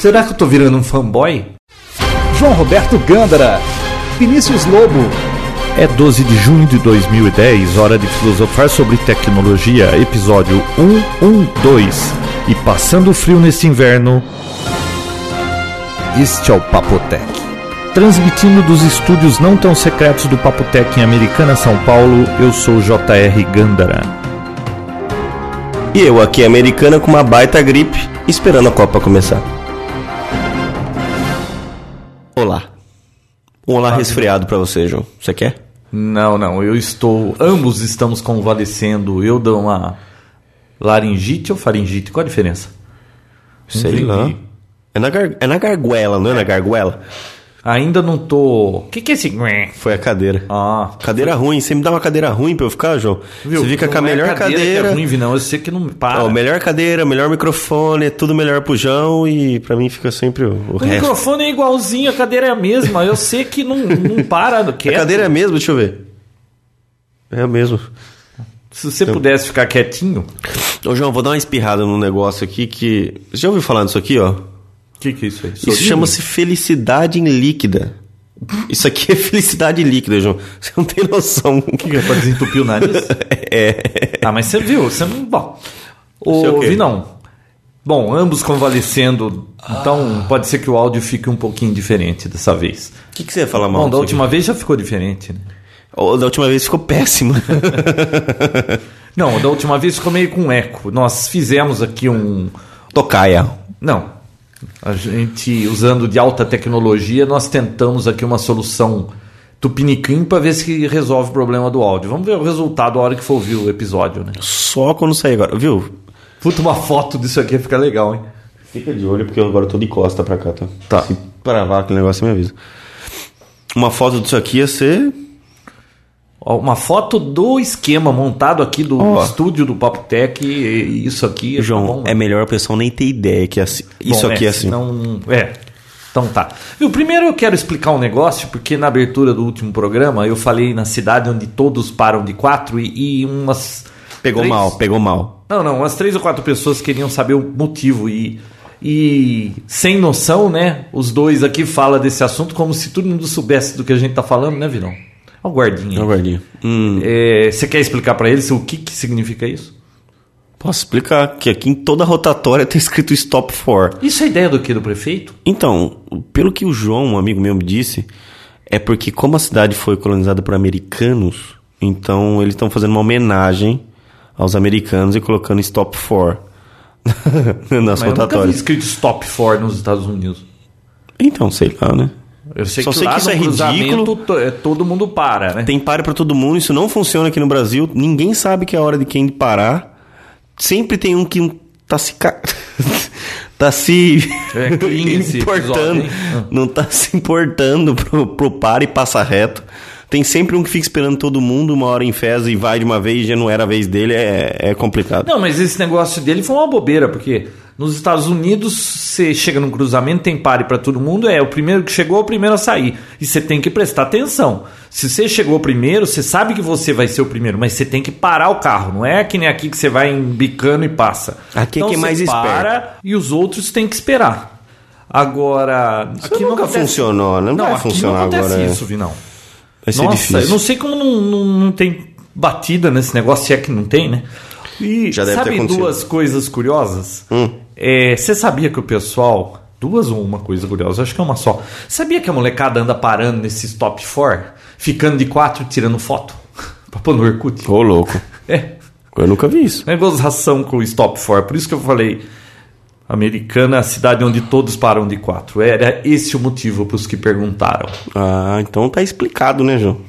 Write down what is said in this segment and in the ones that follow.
Será que eu tô virando um fanboy? João Roberto Gândara, Vinícius Lobo. É 12 de junho de 2010, hora de filosofar sobre tecnologia, episódio 112. E passando frio nesse inverno, este é o Papotec. Transmitindo dos estúdios não tão secretos do Papotec em Americana, São Paulo, eu sou J.R. Gandara. E eu aqui, americana, com uma baita gripe, esperando a Copa começar. Olá. Um olá resfriado pra você, João. Você quer? Não, não, eu estou. Ambos estamos convalescendo. Eu dou uma laringite ou faringite? Qual a diferença? Sei Entendi. lá. É na, gar... é na garguela, não é na garguela? Ainda não tô. O que, que é esse. Foi a cadeira. Ah, Cadeira ruim. Você me dá uma cadeira ruim pra eu ficar, João? viu? Você fica com a Não é melhor que cadeira. é ruim, não. Eu sei que não me para. Ó, melhor cadeira, melhor microfone, é tudo melhor pro João e pra mim fica sempre o, o O resto. microfone é igualzinho, a cadeira é a mesma. Eu sei que não, não para do A quieto. cadeira é a mesma, deixa eu ver. É a mesma. Se você pudesse ficar quietinho. Ô, João, vou dar uma espirrada num negócio aqui que. Você já ouviu falar disso aqui, ó? O que, que é isso aí? Isso chama-se felicidade em líquida. Isso aqui é felicidade líquida, João. Você não tem noção. O que, que é pra desentupir o nariz? É. Ah, mas você viu, você não. Bom. É o? Vinão. Bom, ambos convalescendo, então pode ser que o áudio fique um pouquinho diferente dessa vez. O que, que você ia falar mal? Bom, da última vez já ficou diferente, né? aqui? Da última vez ficou péssimo. Não, da última vez ficou meio com eco. Nós fizemos aqui um. Tocaia. Não. A gente, usando de alta tecnologia, nós tentamos aqui uma solução tupiniquim para ver se resolve o problema do áudio. Vamos ver o resultado a hora que for ouvir o episódio, né? Só quando sair agora. Viu? Puta, uma foto disso aqui fica legal, hein? Fica de olho porque eu agora tô de costa pra cá, tá? Tá. Se travar aquele negócio, você me avisa. Uma foto disso aqui ia ser. Uma foto do esquema montado aqui do Ó. estúdio do Papo Tech. E isso aqui. tá João, bom, é melhor a pessoa nem ter ideia que é assim. Isso Bom, aqui é, assim. senão- é. Então tá. Viu, primeiro eu quero explicar um negócio, porque na abertura do último programa eu falei na cidade onde todos param de quatro e, e umas. Pegou três- mal, pegou mal. Não, não, umas três ou quatro pessoas queriam saber o motivo e. E sem noção, né? Os dois aqui falam desse assunto como se todo mundo soubesse do que a gente tá falando, né, Virão? Olha o guardinha. Não, guardinha. Hum, É, você quer explicar pra eles o que, que significa isso? posso explicar que aqui em toda a rotatória tá escrito Stop for. Isso é ideia do que? Do prefeito? Então, pelo que o João, um amigo meu, me disse, é porque como a cidade foi colonizada por americanos, então eles estão fazendo uma homenagem aos americanos e colocando Stop for nas Mas eu nunca vi rotatórias. escrito Stop for nos Estados Unidos. Então, sei lá, né? Eu sei Só que sei que isso é ridículo. é, todo mundo para, né? Tem pare pra todo mundo, isso não funciona aqui no Brasil. Ninguém sabe que é a hora de quem parar. Sempre tem um que tá se ca... tá se É, importando, episódio? Ah. não tá se importando pro, pro par e passa reto. Tem sempre um que fica esperando todo mundo, uma hora em fez e vai de uma vez e já não era a vez dele, é, é complicado. Não, mas esse negócio dele foi uma bobeira, porque nos Estados Unidos você chega num cruzamento, tem pare pra todo mundo, é o primeiro que chegou, é o primeiro a sair. E você tem que prestar atenção. Se você chegou primeiro, você sabe que você vai ser o primeiro, mas você tem que parar o carro. Não é que nem aqui que você vai embicando e passa. Aqui é quem você mais para e os outros têm que esperar. Agora, Isso aqui não nunca acontece- funcionou, não vai aqui funcionar não acontece agora, é. isso, Vinão. Vai ser Nossa, difícil. eu não sei como não, não, não tem batida nesse negócio, se é que não tem, né? E Já deve sabe duas coisas curiosas? Hum. É, você sabia que o pessoal. Duas ou uma coisa curiosa? Acho que é uma só. Sabia que a molecada anda parando nesse stop for, ficando de quatro tirando foto? pra pôr no Orkut? Ô, louco. É. Eu nunca vi isso. É gozação com o stop for. Por isso que eu falei. Americana é a cidade onde todos param de quatro. Era esse o motivo para os que perguntaram. Ah, então tá explicado, né, João?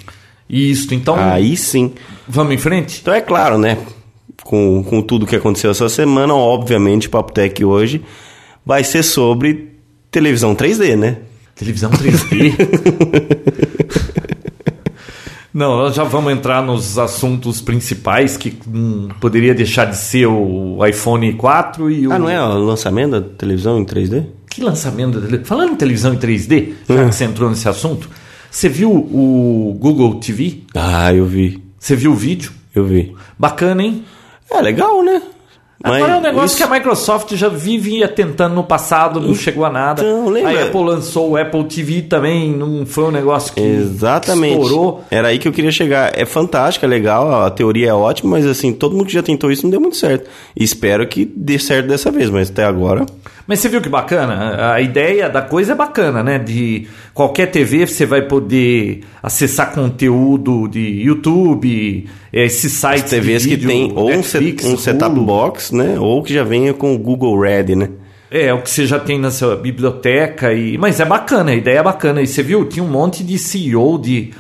Isso, então. Aí sim. Vamos em frente? Então é claro, né? Com, com tudo que aconteceu essa semana, obviamente, o Papo Tech hoje vai ser sobre televisão 3D, né? Televisão 3D? Não, nós já vamos entrar nos assuntos principais que hum, poderia deixar de ser o iPhone 4 e o. Ah, não é o lançamento da televisão em 3D? Que lançamento da tele- Falando em televisão em 3D, já Hum. que você entrou nesse assunto, você viu o Google TV? Ah, eu vi. Você viu o vídeo? Eu vi. Bacana, hein? É legal, né? Agora é um negócio isso- que a Microsoft já vivia tentando no passado, não chegou a nada. Então, lembra- a Apple lançou o Apple TV também, não foi um negócio que Exatamente. estourou. Era aí que eu queria chegar. É fantástico, é legal, a teoria é ótima, mas assim, todo mundo que já tentou isso não deu muito certo. Espero que dê certo dessa vez, mas até agora. Mas você viu que bacana? A ideia da coisa é bacana, né? De qualquer TV você vai poder acessar conteúdo de YouTube, eh, esses sites As TVs de que vídeo, tem ou um, Netflix, um setup Hulu. box, né? Ou que já venha com o Google Ready, né? É, o que você já tem na sua biblioteca. E... Mas é bacana, a ideia é bacana. E você viu? Tinha um monte de CEO de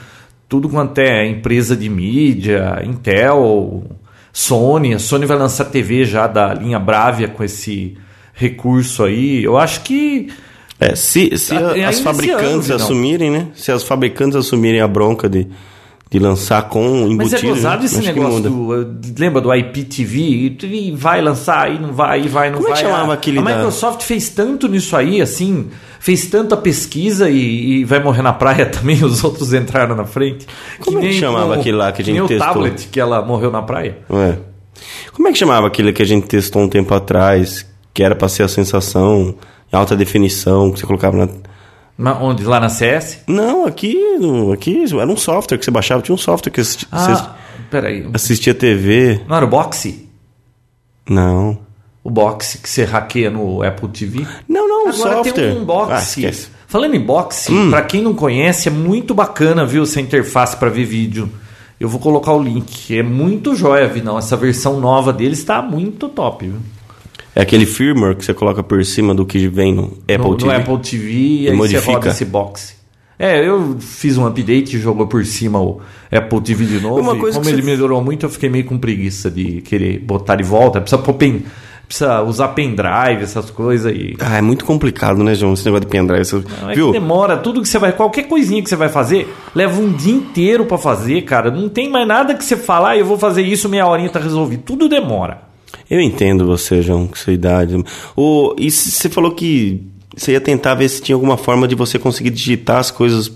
tudo quanto é empresa de mídia, Intel, Sony. A Sony vai lançar TV já da linha Bravia com esse recurso aí. Eu acho que. É, se, se a- ainda as esse fabricantes ano, assumirem, né? Se as fabricantes assumirem a bronca de, de lançar com Mas embutido, é gozado né? esse que negócio do. eh, Lembra do IPTV? E vai lançar, aí não vai, aí vai, não Como é vai. que chamava a, aquele a da- Microsoft fez tanto nisso aí, assim, fez tanta pesquisa e, e vai morrer na praia também, os outros entraram na frente. Como é que chamava aquele lá que a gente nem testou? o tablet que ela morreu na praia. É. Como é que chamava aquele que a gente testou um tempo atrás, que era pra ser a sensação em alta definição, que você colocava na. Ma- Onde? Lá na CS? Não, aqui, no- aqui era um software que você baixava, tinha um software que assisti- você Ah, peraí. assistia TV. Não era o Boxe? Não. O Boxe que você hackeia no Apple TV? Não, não, Agora software. tem um Ah, boxe. Hum. Falando em boxe, pra quem não conhece, é muito bacana, viu, essa interface pra ver vídeo. Eu vou colocar o link. É muito joia, Vinão. Essa versão nova dele está muito top, viu? É aquele firmware que você coloca por cima do que vem no Apple no, TV. no Apple TV e aí modifica. você roda esse boxe. É, eu fiz um update e jogou por cima o Apple TV de novo. Uma e coisa como ele você- melhorou muito, eu fiquei meio com preguiça de querer botar de volta. Precisa, pen, precisa usar pendrive, essas coisas aí. Ah, é muito complicado, né, João? Esse negócio de pendrive. Você... Não, é Viu? demora, tudo que você vai, qualquer coisinha que você vai fazer, leva um dia inteiro pra fazer, cara. Não tem mais nada que você falar, ah, eu vou fazer isso, meia horinha tá resolvido. Tudo demora. Eu entendo você, João, com sua idade. O, e você falou que você ia tentar ver se tinha alguma forma de você conseguir digitar as coisas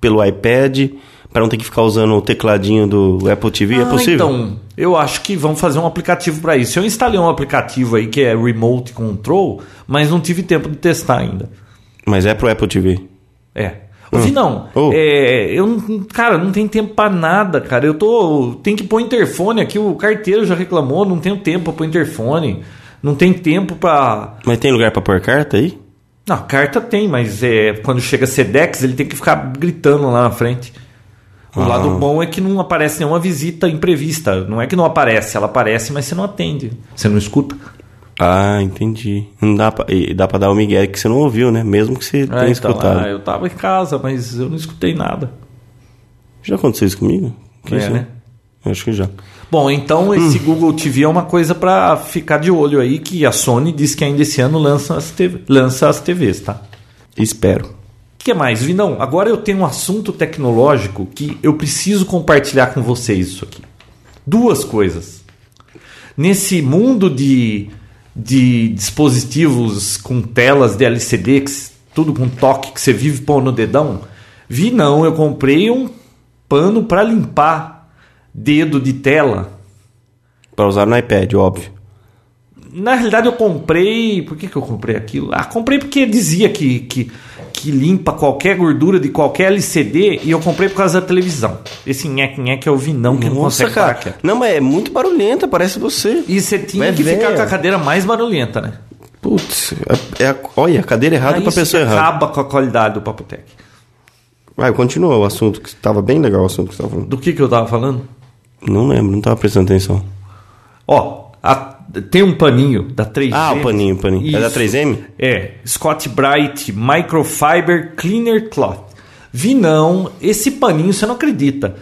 pelo iPad para não ter que ficar usando o tecladinho do Apple TV. é Ah, possível? Então, eu acho que vão fazer um aplicativo pra isso. Eu instalei um aplicativo aí que é Remote Control, mas não tive tempo de testar ainda. Mas é pro Apple TV. É. Eu vi não. Oh. É, eu não, cara, não tem tempo pra nada, cara. Eu tô, tem que pôr interfone aqui. O carteiro já reclamou, não tenho tempo pra pôr interfone. Não tem tempo pra Mas tem lugar para pôr carta aí? Não, carta tem, mas é, quando chega Sedex, ele tem que ficar gritando lá na frente. O Ah. lado bom é que não aparece nenhuma visita imprevista. Não é que não aparece, ela aparece, mas você não atende. Você não escuta. Ah, entendi. Não dá pra, e dá pra dar o Miguel que você não ouviu, né? Mesmo que você tenha É, então, escutado. ah, eu tava em casa, mas eu não escutei nada. Já aconteceu isso comigo? Que É, isso, né? Eu Acho que já. Bom, então esse Google TV é uma coisa pra ficar de olho aí, que a Sony diz que ainda esse ano lança as, TV, lança as TVs, tá? Espero. O que mais, Vinão? Agora eu tenho um assunto tecnológico que eu preciso compartilhar com vocês isso aqui. Duas coisas. Nesse mundo de, de dispositivos com telas de LCD, que tudo com toque que você vive pôr no dedão, vi não, eu comprei um pano para limpar dedo de tela. Pra usar no iPad, óbvio. Na realidade eu comprei. Por que, que eu comprei aquilo? Ah, comprei porque dizia que, que, que limpa qualquer gordura de qualquer LCD e eu comprei por causa da televisão. Esse nhec-nhec é o vinão que não Nossa, consegue cara. parar. Não, mas é muito barulhenta, parece você. E você tinha É que ficar velha. com a cadeira mais barulhenta, né? Putz, é, é a- olha, cadeira errada Aí pra pessoa que errada. acaba com a qualidade do Papotec. Vai, continua o assunto, que tava bem legal o assunto que você tava falando. Do que, que eu tava falando? Não lembro, não tava prestando atenção. Ó, a- tem um paninho da 3M. Ah, o paninho, o paninho. É da Isso. 3M? É, Scott Bright Microfiber Cleaner Cloth. Vi não, esse paninho você não acredita.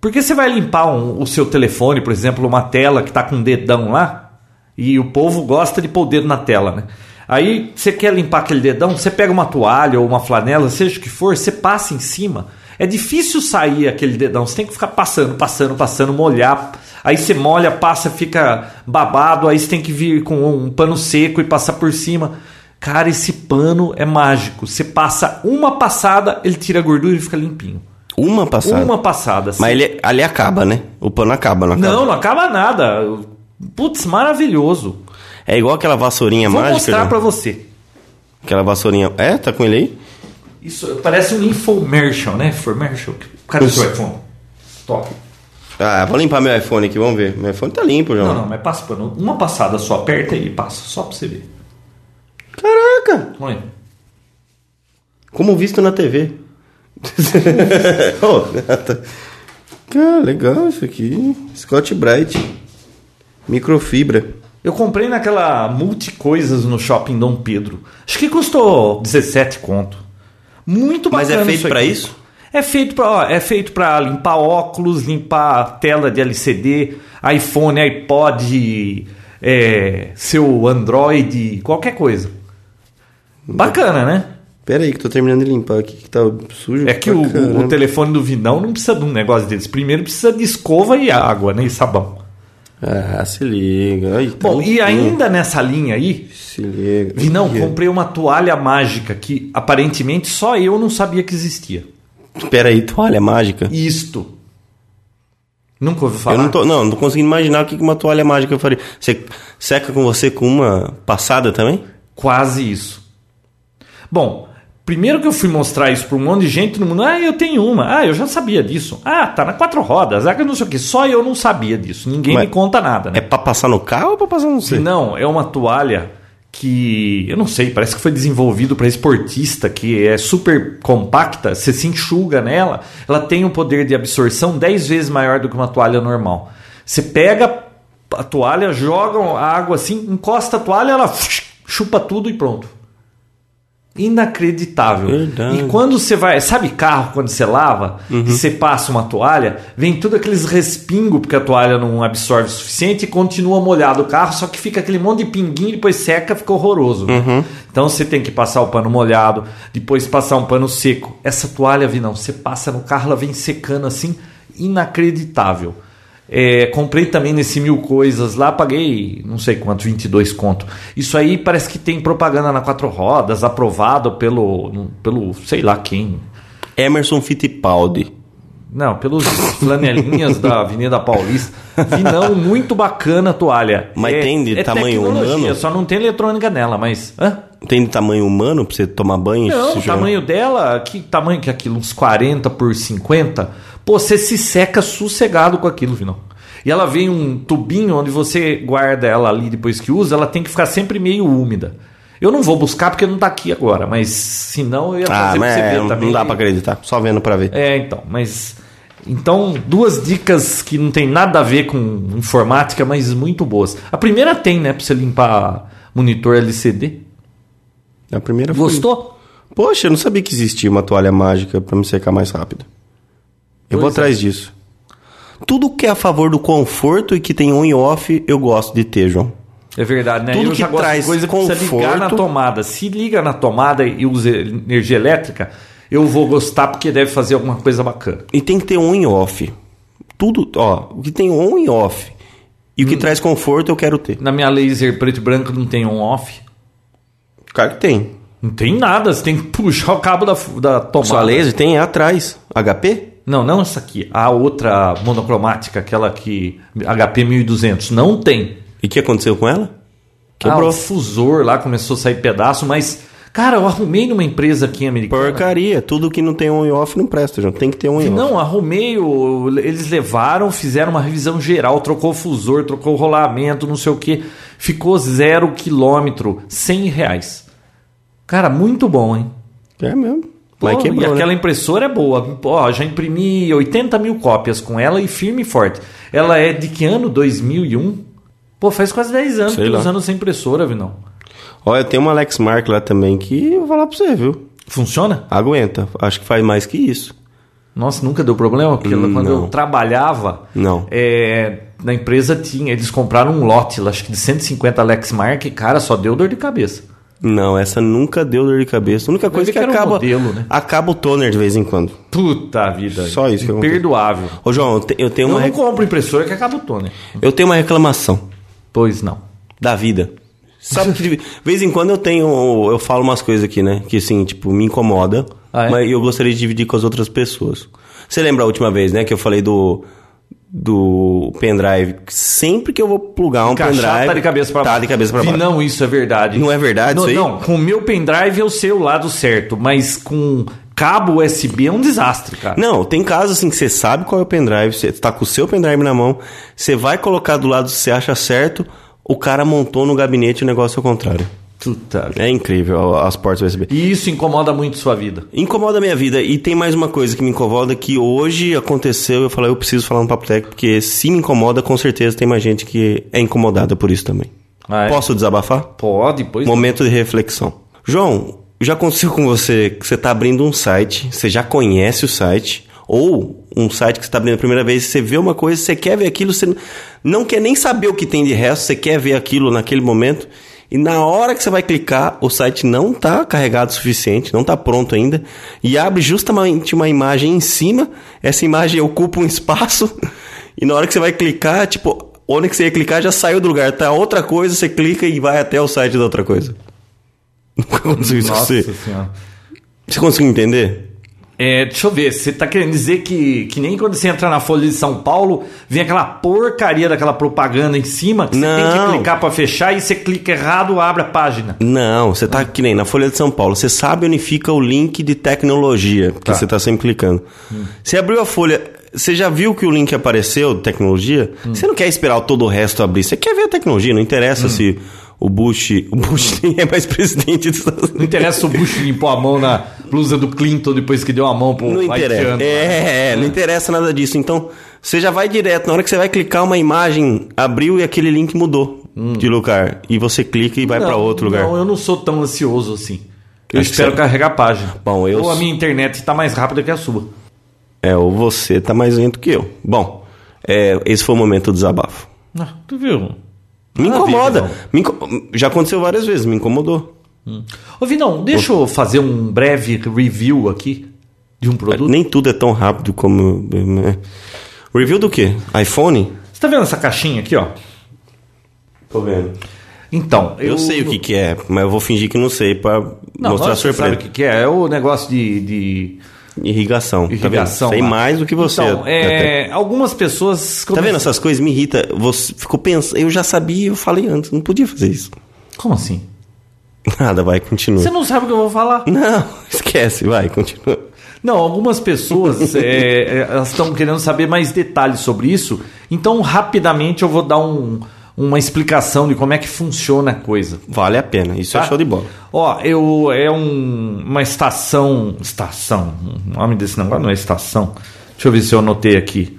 Porque você vai limpar um- o seu telefone, por exemplo, uma tela que tá com um dedão lá, e o povo gosta de pôr o dedo na tela, né? Aí você quer limpar aquele dedão, você pega uma toalha ou uma flanela, seja o que for, você passa em cima. É difícil sair aquele dedão, você tem que ficar passando, passando, passando, molhar. Aí você molha, passa, fica babado, aí você tem que vir com um pano seco e passar por cima. Cara, esse pano é mágico. Você passa uma passada, ele tira a gordura e fica limpinho. Uma passada. Uma passada. assim. Mas ele, ali acaba, né? O pano acaba, não acaba? Não, não acaba nada. Putz, maravilhoso. É igual aquela vassourinha Vou mágica. mostrar João? pra você. Aquela vassourinha. É, tá com ele aí? Isso parece um infomercial, né? Infomercial. Cadê o seu iPhone? Top. Ah, vou limpar meu iPhone aqui, vamos ver. Meu iPhone tá limpo, João. Não, não, mas passa pano. Uma passada só, aperta e passa, só pra você ver. Caraca! Olha. Como visto na TV. oh, Cara, legal isso aqui. Scott Bright. Microfibra. Eu comprei naquela multicoisas no shopping Dom Pedro. Acho que custou 17 conto. Muito Mas bacana. é feito pra aqui. isso? É feito para, é feito para limpar óculos, limpar tela de LCD, iPhone, iPod, é, seu Android, qualquer coisa. Bacana, né? Pera aí que tô terminando de limpar aqui, que tá sujo. É que o, o telefone do Vinão não precisa de um negócio desse. Primeiro precisa de escova e água, né? E sabão. Ah, se liga. Ai, tá Bom, e limpinho. ainda nessa linha aí, Se liga. Vinão, comprei uma toalha mágica que aparentemente só eu não sabia que existia. Pera aí, toalha mágica. Isto. Nunca ouviu falar? Eu não tô, não, não tô conseguindo imaginar o que uma toalha mágica faria. Você seca com você com uma passada também? Quase isso. Bom, primeiro que eu fui mostrar isso para um monte de gente no mundo, ah, eu tenho uma, ah, eu já sabia disso, ah, tá na quatro rodas, ah, não sei o que, só eu não sabia disso, ninguém Mas me conta nada, né? É pra passar no carro ou pra passar no você? Não, é uma toalha que, eu não sei, parece que foi desenvolvido para esportista, que é super compacta, você se enxuga nela, ela tem um poder de absorção 10 vezes maior do que uma toalha normal. Você pega a toalha, joga a água assim, encosta a toalha, ela chupa tudo e pronto. Inacreditável. Verdade. E quando você vai, sabe carro quando você lava e você passa uma toalha, vem tudo aqueles respingos porque a toalha não absorve o suficiente e continua molhado o carro, só que fica aquele monte de pinguinho, depois seca, fica horroroso. né? Então você tem que passar o pano molhado, depois passar um pano seco. Essa toalha, vi não, você passa no carro, ela vem secando assim, inacreditável. É, comprei também nesse mil coisas lá, paguei não sei quanto, 22 conto. Isso aí parece que tem propaganda na quatro rodas, aprovado pelo, pelo sei lá quem. Emerson Fittipaldi. Não, pelos flanelinhas da Avenida Paulista. Vi não, muito bacana a toalha. Mas tem de tamanho tecnologia, humano? Só não tem eletrônica nela, mas. Hã? Tem de tamanho humano pra você tomar banho? Não, o tamanho dela, que tamanho que é aquilo? Uns 40 por 50? Pô, você se seca sossegado com aquilo, final. E ela vem um tubinho onde você guarda ela ali depois que usa, ela tem que ficar sempre meio úmida. Eu não vou buscar porque não tá aqui agora, mas senão eu ia Ah, fazer pra mas você é, ver também. não dá pra acreditar. Só vendo pra ver. É, então, mas. Então, duas dicas que não tem nada a ver com informática, mas muito boas. A primeira tem, né, pra você limpar monitor LCD. A primeira foi- Gostou? Poxa, eu não sabia que existia uma toalha mágica pra me secar mais rápido. Eu vou é. atrás disso. Tudo que é a favor do conforto e que tem on e off, eu gosto de ter, João. É verdade, né? Tudo eu que já gosto traz de coisa que precisa ligar na conforto. tomada. Se liga na tomada e usa energia elétrica, eu vou gostar porque deve fazer alguma coisa bacana. E tem que ter on e off. Tudo, ó, o que tem on e off. E o Hum. que traz conforto eu quero ter. Na minha laser preto e branco não tem on-off. Claro que tem. Não tem nada, você tem que puxar o cabo da, da tomada. Sua laser tem atrás. HP? Não, não essa aqui. A outra monocromática, aquela que. HP 1200. Não tem. E o que aconteceu com ela? Ah, Quebrou. o fusor lá começou a sair pedaço, mas. Cara, eu arrumei numa empresa aqui americana. Porcaria. Tudo que não tem on e off não presta, João. Tem que ter on e off. Não, arrumei. Eles levaram, fizeram uma revisão geral, trocou o fusor, trocou o rolamento, não sei o que. Ficou zero quilômetro, 100 reais. Cara, muito bom, hein? É mesmo. Pô, Mas quebrou, e aquela né? impressora é boa. Ó, já imprimi 80 mil cópias com ela e firme e forte. Ela é de que ano? 2001? Pô, faz quase 10 anos Sei que tô usando essa impressora, Vinão. Olha, tem uma Alex Mark lá também que eu vou falar pra você, viu? Funciona? Aguenta. Acho que faz mais que isso. Nossa, nunca deu problema, porque Hum, quando não. eu trabalhava, Não. é, na empresa tinha, eles compraram um lote, acho que de 150 Alex Mark, e, cara, só deu dor de cabeça. Não, essa nunca deu dor de cabeça. A única coisa ver que que era um acaba, modelo, né? acaba o toner de vez em quando. Puta vida. Só isso. Imperdoável. Ô, João, eu, te- eu tenho Eu uma, não rec- compro impressora que acaba o toner. eu tenho uma reclamação Pois não. da vida. Sabe que de vez em quando eu tenho. Eu falo umas coisas aqui, né? Que assim, tipo, me incomoda. Ah, é? Mas eu gostaria de dividir com as outras pessoas. Você lembra a última vez, né? Que eu falei do. Do pendrive. Sempre que eu vou plugar um Encaixar, pendrive. tá de cabeça pra Tá baixo. de cabeça pra baixo. Não, isso é verdade. Não é verdade não, isso aí? Não, com o meu pendrive eu sei o lado certo, mas com cabo USB é um desastre, cara. Não, tem casos assim que você sabe qual é o pendrive, você tá com o seu pendrive na mão, você vai colocar do lado que você acha certo, o cara montou no gabinete o negócio ao contrário. Puta. É incrível as portas USB. E isso incomoda muito sua vida. Incomoda a minha vida. E tem mais uma coisa que me incomoda que hoje aconteceu. Eu falei, eu preciso falar no Papo Tech, porque se me incomoda, com certeza tem mais gente que é incomodada por isso também. Ah, é? Posso desabafar? Pode, pois. Momento de reflexão. João, já aconteceu com você que você está abrindo um site, você já conhece o site, ou um site que você está abrindo a primeira vez, você vê uma coisa, você quer ver aquilo, você não quer nem saber o que tem de resto, você quer ver aquilo naquele momento, e na hora que você vai clicar, o site não está carregado o suficiente, não está pronto ainda, e abre justamente uma imagem em cima, essa imagem ocupa um espaço, e na hora que você vai clicar, tipo, onde que você ia clicar já saiu do lugar, tá outra coisa, você clica e vai até o site da outra coisa. Nunca aconteceu isso com Nossa você. senhora. Você conseguiu entender? É, deixa eu ver, você tá querendo dizer que, que nem quando você entra na Folha de São Paulo, vem aquela porcaria daquela propaganda em cima, que você tem Não. que clicar pra fechar e você clica errado, abre a página. Não, você tá que nem na Folha de São Paulo. Você sabe onde fica o link de tecnologia, que Tá. você tá sempre clicando. Você abriu a folha, você já viu que o link apareceu de tecnologia? Você não quer esperar todo o resto abrir, você quer ver a tecnologia, não interessa se o Bush, o Bush nem é mais presidente dos Estados Unidos. Não interessa o Bush limpou a mão na blusa do Clinton depois que deu a mão pro Não interessa. haitiano. É, é, não interessa nada disso. Então, você já vai direto. Na hora que você vai clicar, uma imagem abriu e aquele link mudou de lugar. E você clica e vai pra outro lugar. Não, eu não sou tão ansioso assim. Eu Acho espero você- carregar a página. Bom, eu Ou a minha internet está mais rápida que a sua. É, ou você tá mais lento que eu. Bom, é, esse foi o momento do desabafo. Ah, tu viu? Me incomoda. Me inco- Já aconteceu várias vezes, me incomodou. Ô, Vinão, deixa eu fazer um breve review aqui de um produto. Nem tudo é tão rápido como. né? Review do quê? iPhone? Você tá vendo essa caixinha aqui, ó? Tô vendo. Então, Eu, sei o que, que é, mas eu vou fingir que não sei pra Não, mostrar você surpresa. sabe o que, que é? É o negócio de, de Irrigação. irrigação. Tá? Sei lá. mais do que você. Então, é, algumas pessoas. Tá vendo essas coisas? Me irrita. Você ficou pensando. Eu já sabia, eu falei antes. Não podia fazer isso. Como assim? Nada, vai, continua. Você não sabe o que eu vou falar? Não, esquece, vai, continua. Não, algumas pessoas é, é, elas estão querendo saber mais detalhes sobre isso. Então, rapidamente, eu vou dar um- uma explicação de como é que funciona a coisa. Vale a pena, isso Tá? é show de bola. Ó, eu é um- uma estação, estação. O nome desse negócio não é estação. Deixa eu ver se eu anotei aqui.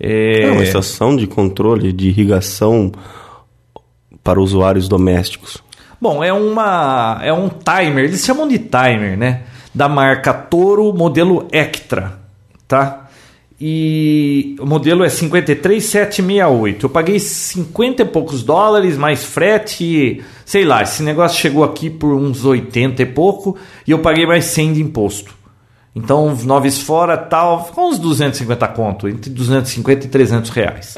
É, É uma estação de controle de irrigação para usuários domésticos. Bom, é uma é um timer, eles chamam de timer, né? Da marca Toro, modelo Extra, tá? E o modelo é 53768. Eu paguei 50 e poucos dólares, mais frete, sei lá, esse negócio chegou aqui por uns 80 e pouco e eu paguei mais 100 de imposto. Então, noves fora, tal, ficou uns 250 conto, entre 250 e 300 reais.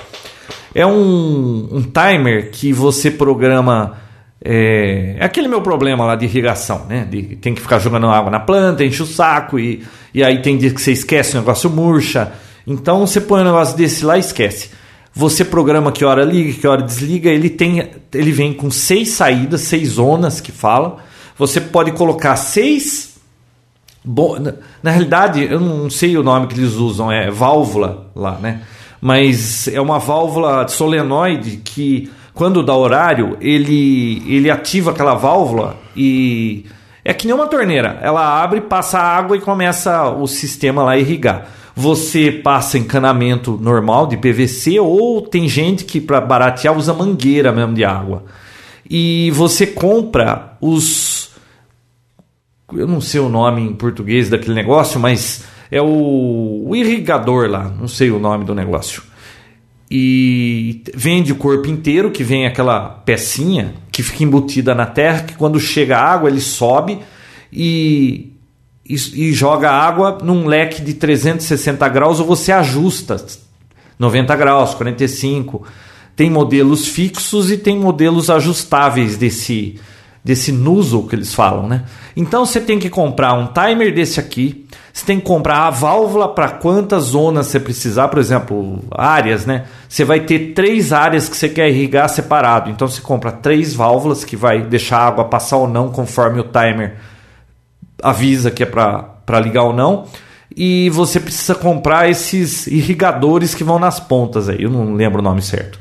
É um, um timer que você programa. É, é aquele meu problema lá de irrigação, né? De- tem que ficar jogando água na planta, enche o saco e, e aí tem dia que você esquece o negócio murcha. Então você põe um negócio desse lá e esquece. Você programa que hora liga, que hora desliga. Ele tem, ele vem com seis saídas, seis zonas que fala. Você pode colocar seis Bom, na, na realidade, eu não sei o nome que eles usam, é válvula lá, né? Mas é uma válvula solenoide que, quando dá horário, ele, ele ativa aquela válvula e. É que nem uma torneira. Ela abre, passa água e começa o sistema lá a irrigar. Você passa encanamento normal de PVC ou tem gente que, para baratear, usa mangueira mesmo de água. E você compra os eu não sei o nome em português daquele negócio, mas é o, o irrigador lá, não sei o nome do negócio. E vende o corpo inteiro, que vem aquela pecinha que fica embutida na terra, que quando chega a água ele sobe e, e, e joga água num leque de 360 graus ou você ajusta 90 graus, 45. Tem modelos fixos e tem modelos ajustáveis desse, desse nozzle que eles falam, né? Então você tem que comprar um timer desse aqui. Você tem que comprar a válvula para quantas zonas você precisar, por exemplo, áreas, né? Você vai ter três áreas que você quer irrigar separado. Então você compra três válvulas que vai deixar a água passar ou não conforme o timer avisa que é para ligar ou não. E você precisa comprar esses irrigadores que vão nas pontas aí. Eu não lembro o nome certo.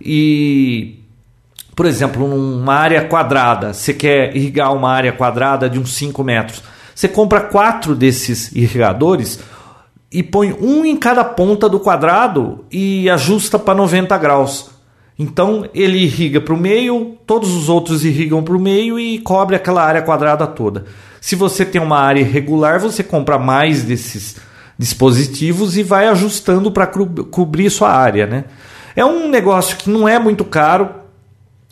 E por exemplo, numa área quadrada, você quer irrigar uma área quadrada de uns 5 metros. Você compra quatro desses irrigadores e põe um em cada ponta do quadrado e ajusta para 90 graus. Então ele irriga para o meio, todos os outros irrigam para o meio e cobre aquela área quadrada toda. Se você tem uma área irregular, você compra mais desses dispositivos e vai ajustando para cobrir sua área. Né? É um negócio que não é muito caro.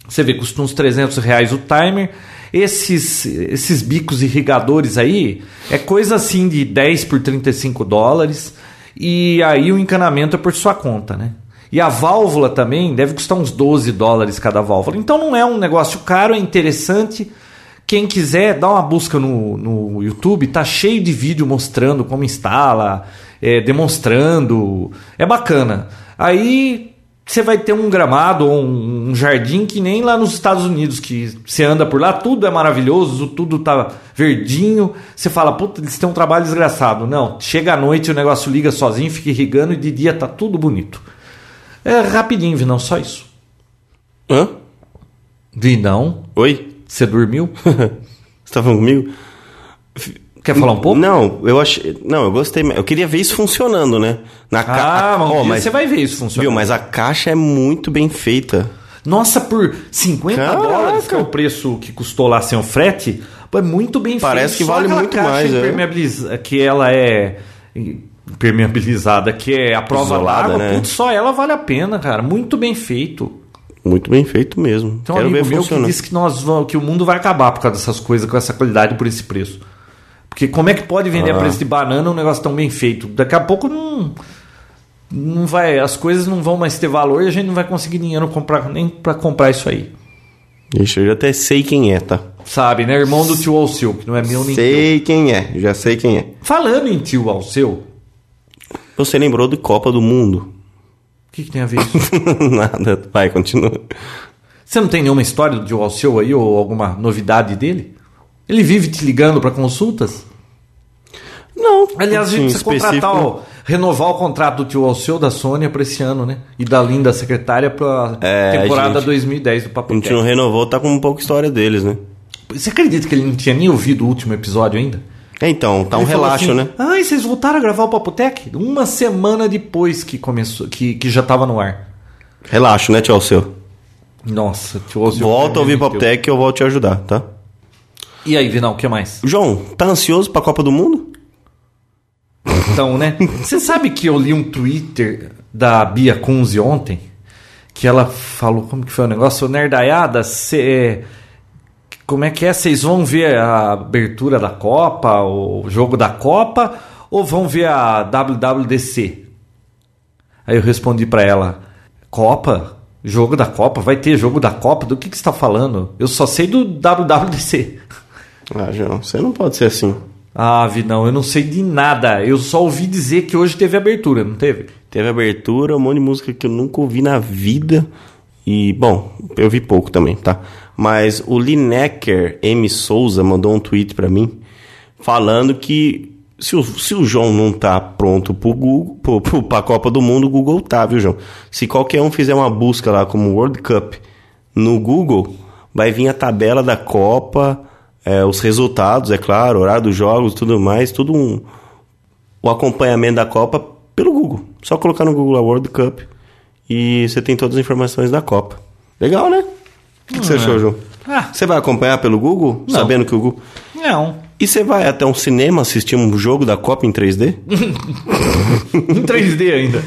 Você vê, custa uns 300 reais o timer esses, esses bicos irrigadores aí é coisa assim de 10 por 35 dólares e aí o encanamento é por sua conta, né? E a válvula também deve custar uns 12 dólares cada válvula. Então não é um negócio caro, é interessante. Quem quiser, dá uma busca no, no YouTube, tá cheio de vídeo mostrando como instala, é, demonstrando. É bacana. Aí você vai ter um gramado ou um, jardim que nem lá nos Estados Unidos, que você anda por lá, tudo é maravilhoso, tudo tá verdinho. Você fala, puta, eles têm um trabalho desgraçado. Não, chega à noite o negócio liga sozinho, fica irrigando e de dia tá tudo bonito. É rapidinho, Vinão, só isso. Hã? Vinão? Oi? Você dormiu? você tá falando comigo? Quer falar um pouco? Não, eu achei. Não, eu gostei. Eu queria ver isso funcionando, né? Na ca... Ah, oh, mas você vai ver isso funcionando. Viu, mas a caixa é muito bem feita. Nossa, por 50 Caraca. dólares, que é o preço que custou lá sem o frete, é muito bem Parece feito. Parece que vale muito mais. É. Que ela é impermeabilizada, que é a prova d'água, né? putz, só ela vale a pena, cara. Muito bem feito. Muito bem feito mesmo. Tem um Quero amigo ver meu que disse que, nós, que o mundo vai acabar por causa dessas coisas, com essa qualidade por esse preço. Porque como é que pode vender ah. a preço de banana um negócio tão bem feito? Daqui a pouco não não vai, as coisas não vão mais ter valor e a gente não vai conseguir dinheiro comprar, nem para comprar isso aí. Ixi, eu já até sei quem é, tá? Sabe, né? Irmão do tio Alceu, que não é meu nem Sei quem é, já sei quem é. Falando em tio Alceu... Você lembrou de Copa do Mundo? O que, que tem a ver isso? Nada, vai, continua. Você não tem nenhuma história do Alceu aí ou alguma novidade dele? Ele vive te ligando para consultas? Não. Aliás, a gente precisa contratar, o, renovar o contrato do tio Alceu da Sônia para esse ano, né? E da linda secretária para é, temporada gente, 2010 do Papo A gente não renovou, tá com um pouco história deles, né? Você acredita que ele não tinha nem ouvido o último episódio ainda? É, então, tá ele um relaxo, assim, né? Ah, e vocês voltaram a gravar o Papotec? Uma semana depois que começou, que, que já tava no ar. Relaxo, né, tio Alceu? Nossa, tio Alceu. Volta a ouvir o Papotec que eu vou te ajudar, tá? E aí, Vinal, o que mais? João, tá ansioso pra Copa do Mundo? Então, né? Você sabe que eu li um Twitter da Bia Kunze ontem? Que ela falou, como que foi o negócio? Nerdaiada, cê, como é que é? Vocês vão ver a abertura da Copa, o jogo da Copa, ou vão ver a WWDC? Aí eu respondi para ela, Copa? Jogo da Copa? Vai ter jogo da Copa? Do que, que você está falando? Eu só sei do WWDC. Ah, João, você não pode ser assim. Ah, Vidão, eu não sei de nada. Eu só ouvi dizer que hoje teve abertura, não teve? Teve abertura, um monte de música que eu nunca ouvi na vida. E, bom, eu vi pouco também, tá? Mas o Lineker M. Souza mandou um tweet para mim falando que se o, se o João não tá pronto pro, pro, pra Copa do Mundo, o Google tá, viu, João? Se qualquer um fizer uma busca lá como World Cup no Google, vai vir a tabela da Copa, é, os resultados, é claro, horário dos jogos, tudo mais, tudo um, o acompanhamento da Copa pelo Google. Só colocar no Google a World Cup e você tem todas as informações da Copa. Legal, né? O que, que você achou, João? Ah. Você vai acompanhar pelo Google? Não. Sabendo que o Google. Não. E você vai até um cinema assistir um jogo da Copa em 3D? em 3D ainda.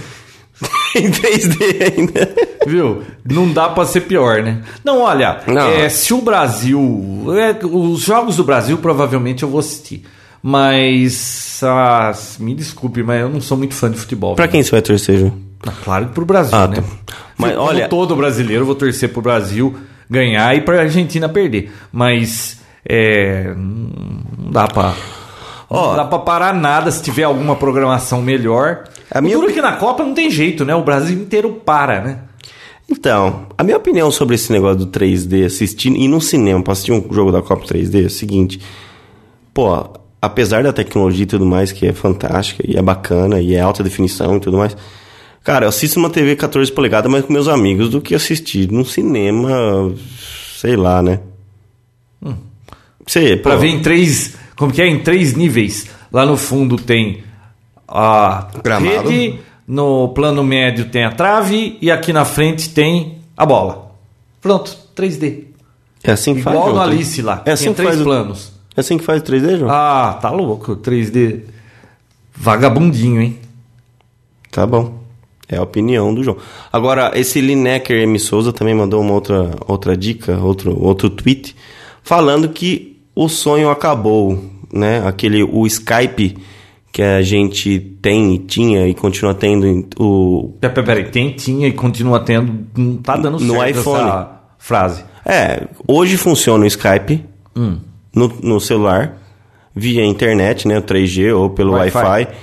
em 3D ainda. Viu? Não dá para ser pior, né? Não, olha, Não. É, se o Brasil. É, os jogos do Brasil provavelmente eu vou assistir. Mas. Ah, me desculpe, mas eu não sou muito fã de futebol. Pra quem você vai torcer, João? Ah, claro que pro Brasil, ah, né? Tá. Mas Como olha. todo brasileiro, eu vou torcer pro Brasil ganhar e pra Argentina perder. Mas. É, não dá não dá pra parar nada se tiver alguma programação melhor. A minha duro que na Copa não tem jeito, né? O Brasil inteiro para, né? Então, a minha opinião sobre esse negócio do 3D, assistindo, ir no cinema pra assistir um jogo da Copa 3D é o seguinte. Pô, apesar da tecnologia e tudo mais, que é fantástica e é bacana e é alta definição e tudo mais. Cara, eu assisto uma TV 14 polegadas, mas com meus amigos, do que assistir num cinema, sei lá, né? Sei, Pra pô, ver em três. Como que é? Em três níveis. Lá no fundo tem a Gramado. rede, no plano médio tem a trave e aqui na frente tem a bola. Pronto, 3D. É assim que faz, Igual no Alice lá. É assim tem que três faz planos. É assim que faz o 3D, João? Ah, tá louco. 3D. Vagabundinho, hein? Tá bom. É a opinião do João. Agora, esse Lineker M. Souza também mandou uma outra, outra dica, outro, outro tweet, falando que o sonho acabou, né? Aquele, o Skype que a gente tem e tinha e continua tendo, o... Pera, pera, peraí. Tem, tinha e continua tendo. Não tá dando No certo iPhone. essa frase. É, hoje funciona o Skype no, no celular, via internet, né? 3G ou pelo Wi-Fi. Wi-Fi,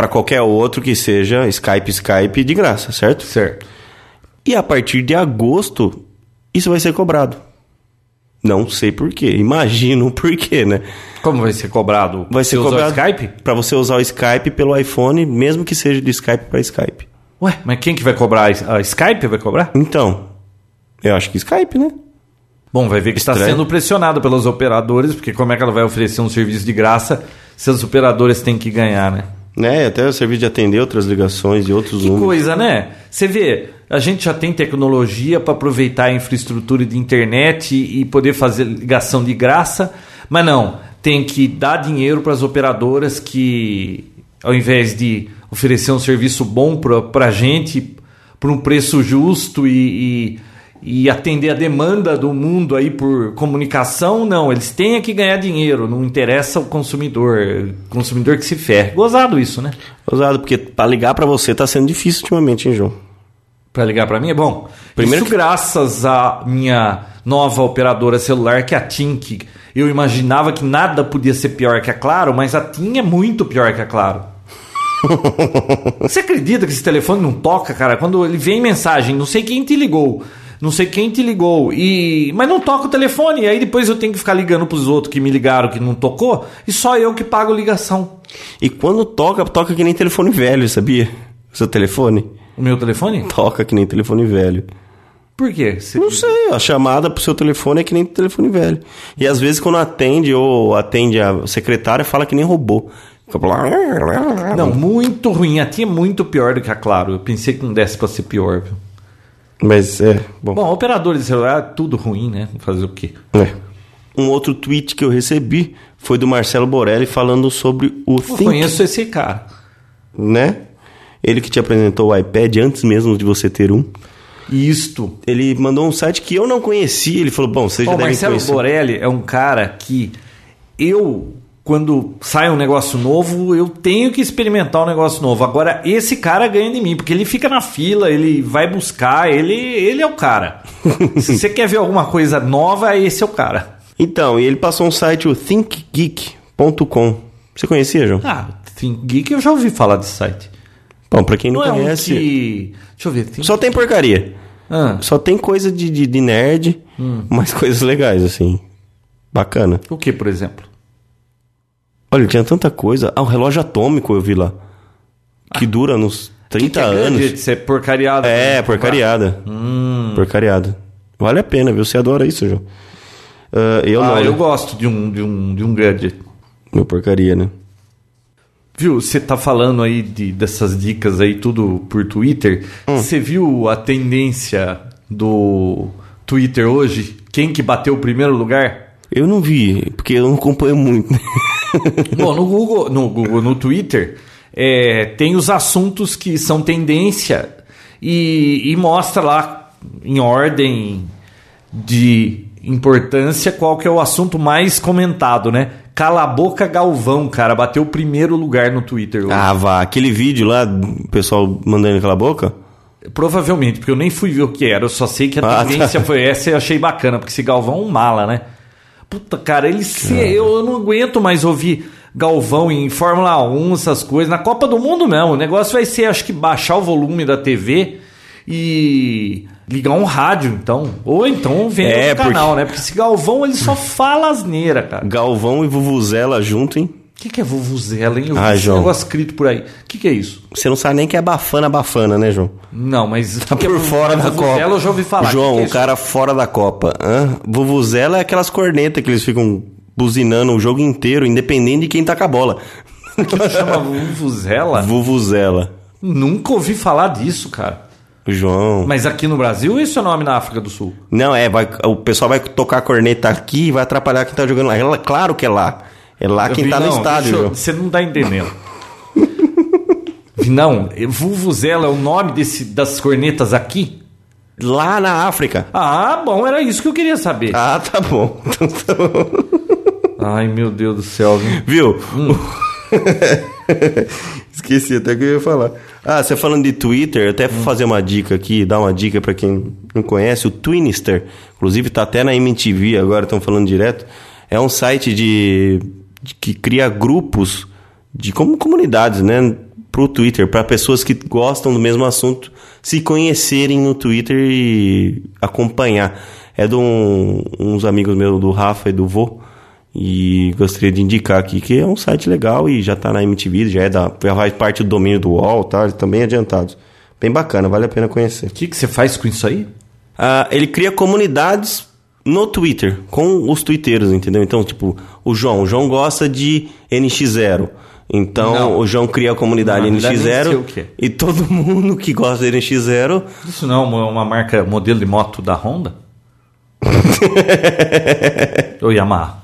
para qualquer outro que seja Skype, Skype de graça, certo? Certo. E a partir de agosto, isso vai ser cobrado. Não sei por quê. Imagino o porquê, né? Como vai ser cobrado? Vai ser Você cobrado Skype? para você usar o Skype pelo iPhone, mesmo que seja de Skype para Skype. Ué, mas quem que vai cobrar? A Skype vai cobrar? Então, eu acho que Skype, né? Bom, vai ver que está Estranho. sendo pressionado pelos operadores, porque como é que ela vai oferecer um serviço de graça se os operadores têm que ganhar, né? Né? Até o serviço de atender outras ligações e outros Que números. coisa, né? Você vê, a gente já tem tecnologia para aproveitar a infraestrutura de internet e, e poder fazer ligação de graça, mas não, tem que dar dinheiro para as operadoras que, ao invés de oferecer um serviço bom para a gente, por um preço justo e, e, e atender a demanda do mundo aí por comunicação, não, eles têm que ganhar dinheiro, não interessa o consumidor, consumidor que se ferre. Gozado isso, né? Usado, porque para ligar para você tá sendo difícil ultimamente, hein, João? Para ligar para mim é bom. Primeiro Isso que- graças à minha nova operadora celular, que é a TIM, que eu imaginava que nada podia ser pior que a Claro, mas a TIM é muito pior que a Claro. Você acredita que esse telefone não toca, cara? Quando ele vem mensagem, não sei quem te ligou, não sei quem te ligou, e mas não toca o telefone, e aí depois eu tenho que ficar ligando pros outros que me ligaram que não tocou, e só eu que pago ligação. E quando toca, toca que nem telefone velho, sabia? Seu telefone O meu telefone? toca que nem telefone velho. Por quê? Você- Não sei, a chamada pro seu telefone é que nem telefone velho. E às vezes quando atende ou atende a secretária, fala que nem robô. Não, muito ruim. A TIM é muito pior do que a Claro. Eu pensei que não desse pra ser pior, viu? Mas é, bom. Bom, operador de celular é tudo ruim, né? Fazer o quê? É. Um outro tweet que eu recebi foi do Marcelo Borelli falando sobre o Eu Think, conheço esse cara. né? Ele que te apresentou o iPad antes mesmo de você ter um. Isto. Ele mandou um site que eu não conhecia. Ele falou: Bom, vocês já Bom, devem Marcelo conhecer. Borelli é um cara que eu, quando sai um negócio novo, eu tenho que experimentar um negócio novo. Agora, esse cara ganha de mim, porque ele fica na fila, ele vai buscar, ele, ele é o cara. Se você quer ver alguma coisa nova, esse é o cara. Então, e ele passou um site, o thinkgeek.com. Você conhecia, João? Ah, Think Geek eu já ouvi falar desse site. Bom, pra quem não, Não é um conhece, que... Deixa eu ver. Think... só tem porcaria. Ah, Só tem coisa de, de, de nerd, Hum. mas coisas legais, assim. Bacana. o que, por exemplo? Olha, tinha tanta coisa. Ah, o relógio atômico eu vi lá. Que dura uns 30 que é anos. gadget, Isso é porcariada. É, porcariada. Hum. Porcariada. Vale a pena, viu? Você adora isso, João. Ah, eu Ah, não. eu né? gosto de um, de um, de um gadget. Meu porcaria, né? Viu, você tá falando aí de, dessas dicas aí tudo por Twitter. Hum. Você viu a tendência do Twitter hoje? Quem que bateu o primeiro lugar? Eu não vi, porque eu não acompanho muito. Bom, no Google, no Google, no Twitter, é, tem os assuntos que são tendência e, e mostra lá em ordem de importância qual que é o assunto mais comentado, né? Cala a boca Galvão, cara, bateu o primeiro lugar no Twitter. hoje. ah, vá. Aquele vídeo lá, o pessoal mandando aquela boca. Provavelmente, porque eu nem fui ver o que era, eu só sei que a Ah, tendência tá. foi essa e eu achei bacana, porque esse Galvão é um mala, né? Puta, cara, ele se. Eu, eu não aguento mais ouvir. Galvão em Fórmula 1, essas coisas. Na Copa do Mundo não. O negócio vai ser, acho que, baixar o volume da TV e ligar um rádio, então. Ou então vender É, um canal, porque- né? Porque esse Galvão, ele só fala asneira, cara. Galvão e Vuvuzela junto, hein? O que, que é vuvuzela, hein? Eu Ah, João. negócio escrito por aí. O que, que é isso? Você não sabe nem que é bafana, bafana, né, João? Não, mas... Tá por fora da Copa. Eu já ouvi falar. João, Que que é o cara fora da Copa. Hã? Vuvuzela é aquelas cornetas que eles ficam buzinando o jogo inteiro, independente de quem tá com a bola. isso? Chama vuvuzela? Vuvuzela. Nunca ouvi falar disso, cara. João. Mas aqui no Brasil, esse é o nome na África do Sul? Não, é, vai, o pessoal vai tocar a corneta aqui e vai atrapalhar quem tá jogando lá. É lá- Claro que é lá. É lá quem tá no estádio, eu-. Você não tá entendendo. não, Vuvuzela é o nome desse, das cornetas aqui? Lá na África. Ah, bom, era isso que eu queria saber. Ah, tá bom. Então tá bom. Ai, meu Deus do céu. viu? Viu? Esqueci até que eu ia falar. Ah, você falando de Twitter, até vou fazer uma dica aqui, dar uma dica pra quem não conhece, o Twinister. Inclusive tá até na MTV agora, estão falando direto. É um site de- que cria grupos de como comunidades, né, pro Twitter, para pessoas que gostam do mesmo assunto se conhecerem no Twitter e acompanhar. É de um- uns amigos meus, do Rafa e do Vô. E gostaria de indicar aqui que é um site legal e já tá na MTV, já, é da, já faz parte do domínio do UOL, tá? Eles estão bem adiantados. Bem bacana, vale a pena conhecer. O que, que você faz com isso aí? Ah, ele cria comunidades no Twitter, com os twitteiros, entendeu? Então, tipo, o João. O João gosta de NX0. Então, Não. o João cria a comunidade Não, na verdade, nem sei o NX0 que é. e todo mundo que gosta de NX0 Isso não é uma, uma marca, modelo de moto da Honda? Ou Yamaha?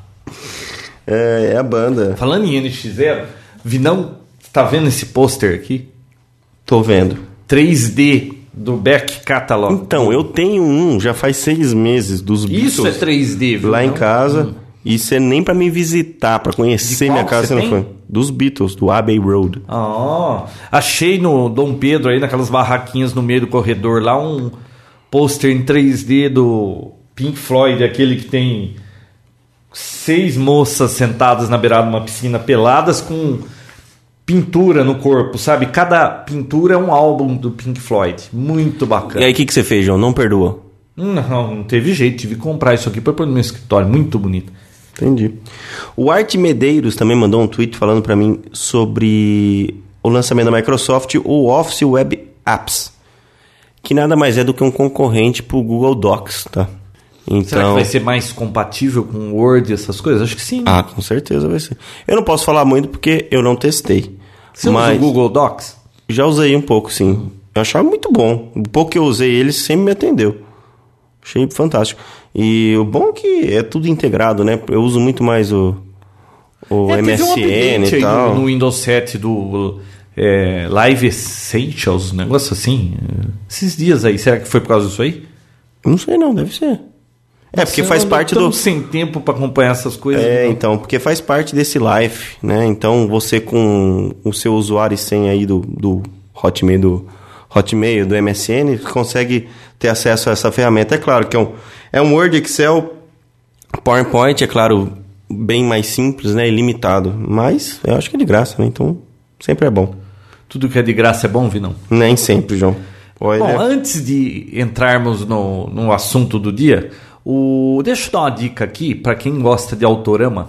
é, é a banda. Falando em NX0, Vinão, tá vendo esse pôster aqui? Tô vendo. 3D do Back Catalog. Então, eu tenho um, já faz seis meses, dos Isso é Beatles. 3D, viu? lá em casa. E você nem pra me visitar, pra conhecer minha casa, você você não tem? foi. Dos Beatles, do Abbey Road. Ah, achei no Dom Pedro aí, naquelas barraquinhas no meio do corredor lá, um pôster em 3D do Pink Floyd, aquele que tem seis moças sentadas na beirada de uma piscina peladas com pintura no corpo, sabe? Cada pintura é um álbum do Pink Floyd. Muito E bacana. aí, o que, que você fez, João? Não perdoa? Não, não teve jeito, tive que comprar isso aqui para pôr no meu escritório. Muito bonito. Entendi. O Art Medeiros também mandou um tweet falando pra mim sobre o lançamento da Microsoft, o Office Web Apps, que nada mais é do que um concorrente pro Google Docs, tá? Então, Será que vai ser mais compatível com Word e essas coisas? Acho que sim. ah, com certeza vai ser. Eu não posso falar muito porque eu não testei. Você usa mas o Google Docs? já usei um pouco, sim. Eu achava muito bom. O pouco que eu usei ele sempre me atendeu. Achei fantástico. E o bom é que é tudo integrado, né? Eu uso muito mais o, o É, teve um MSN update e tal. No, no Windows 7 do é, Live Essentials, um negócio assim. Esses dias aí, será que foi por causa disso aí? Não sei não, deve ser. É, porque faz parte tão do... sem tempo para acompanhar essas coisas. É, então, porque faz parte desse life, né? Então, você com o seu usuário e senha aí do, do Hotmail, do Hotmail, do MSN, consegue ter acesso a essa ferramenta. É claro que é um, é um Word, Excel, PowerPoint, é claro, bem mais simples, né? Ilimitado. Mas eu acho que é de graça, né? Então, sempre é bom. Tudo que é de graça é bom, Vinão? Nem sempre, João. Olha, Bom, antes de entrarmos no, no assunto do dia, o... deixa eu dar uma dica aqui para quem gosta de autorama.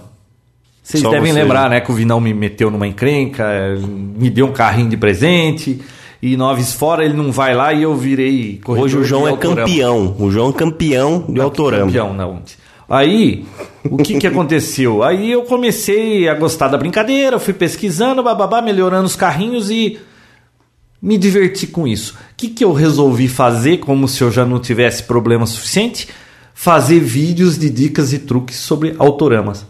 Vocês Só devem você. lembrar, né, que o Vinão me meteu numa encrenca, me deu um carrinho de presente, e nós fora ele não vai lá e eu virei corredor hoje o João é autorama. campeão. O João é campeão de autorama. Campeão, não. Aí, o que que aconteceu? Aí eu comecei a gostar da brincadeira, fui pesquisando, bababá, melhorando os carrinhos e me diverti com isso. O que que eu resolvi fazer, como se eu já não tivesse problema suficiente? Fazer vídeos de dicas e truques sobre autoramas.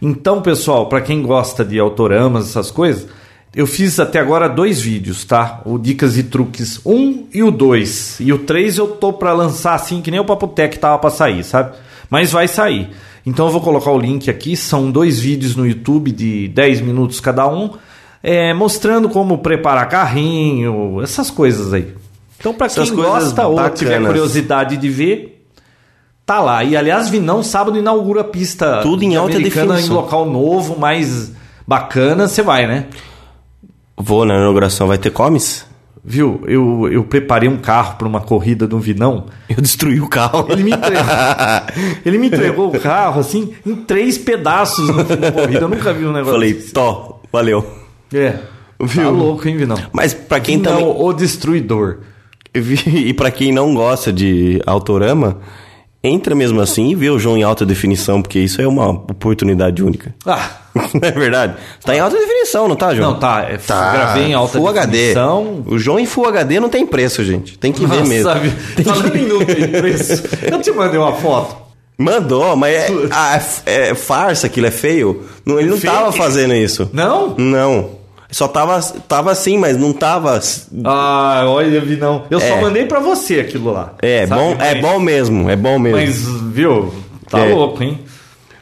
Então, pessoal, para quem gosta de autoramas, essas coisas, eu fiz até agora dois vídeos, tá? O Dicas e Truques 1 e o 2. E o 3 eu tô para lançar assim, que nem o Papotec tava para sair, sabe? Mas vai sair. Então eu vou colocar o link aqui, são dois vídeos no YouTube de 10 minutos cada um, é, mostrando como preparar carrinho, essas coisas aí. Então, para quem gosta ou tiver bacanas. curiosidade de ver, tá lá. E aliás, Vinão, sábado inaugura a pista Tudo em alta definição. em local novo, mais, bacana, você vai, né? Vou na inauguração, vai ter comes? Viu? Eu, eu preparei um carro para uma corrida do Vinão. Eu destruí o carro. Ele me entregou, ele me entregou o carro assim em três pedaços no fim da corrida. Eu nunca vi um negócio. Falei, desse. tó, valeu. É. Viu? Tá louco, hein, Vinão? Mas pra quem Vinão, também. o destruidor. E pra quem não gosta de autorama, entra mesmo assim e vê o João em alta definição, porque isso é uma oportunidade única. Ah, Não é verdade? Tá em alta definição, não tá, João? não, tá. É, Gravei em alta Full definição. HD. O João em Full HD não tem preço, gente. Tem que ver Nossa, mesmo. sabe? Falando em não tem preço, eu te mandei uma foto. Mandou, mas é, ah, é- é farsa aquilo, é feio. Não, ele não Feio? tava fazendo isso. Não? Não. Só tava, tava assim, mas não tava. Ah, olha, Vinão. Eu só É. mandei pra você aquilo lá. É, sabe? bom, é bom mesmo, é bom mesmo. Mas, viu? Tá É. louco, hein?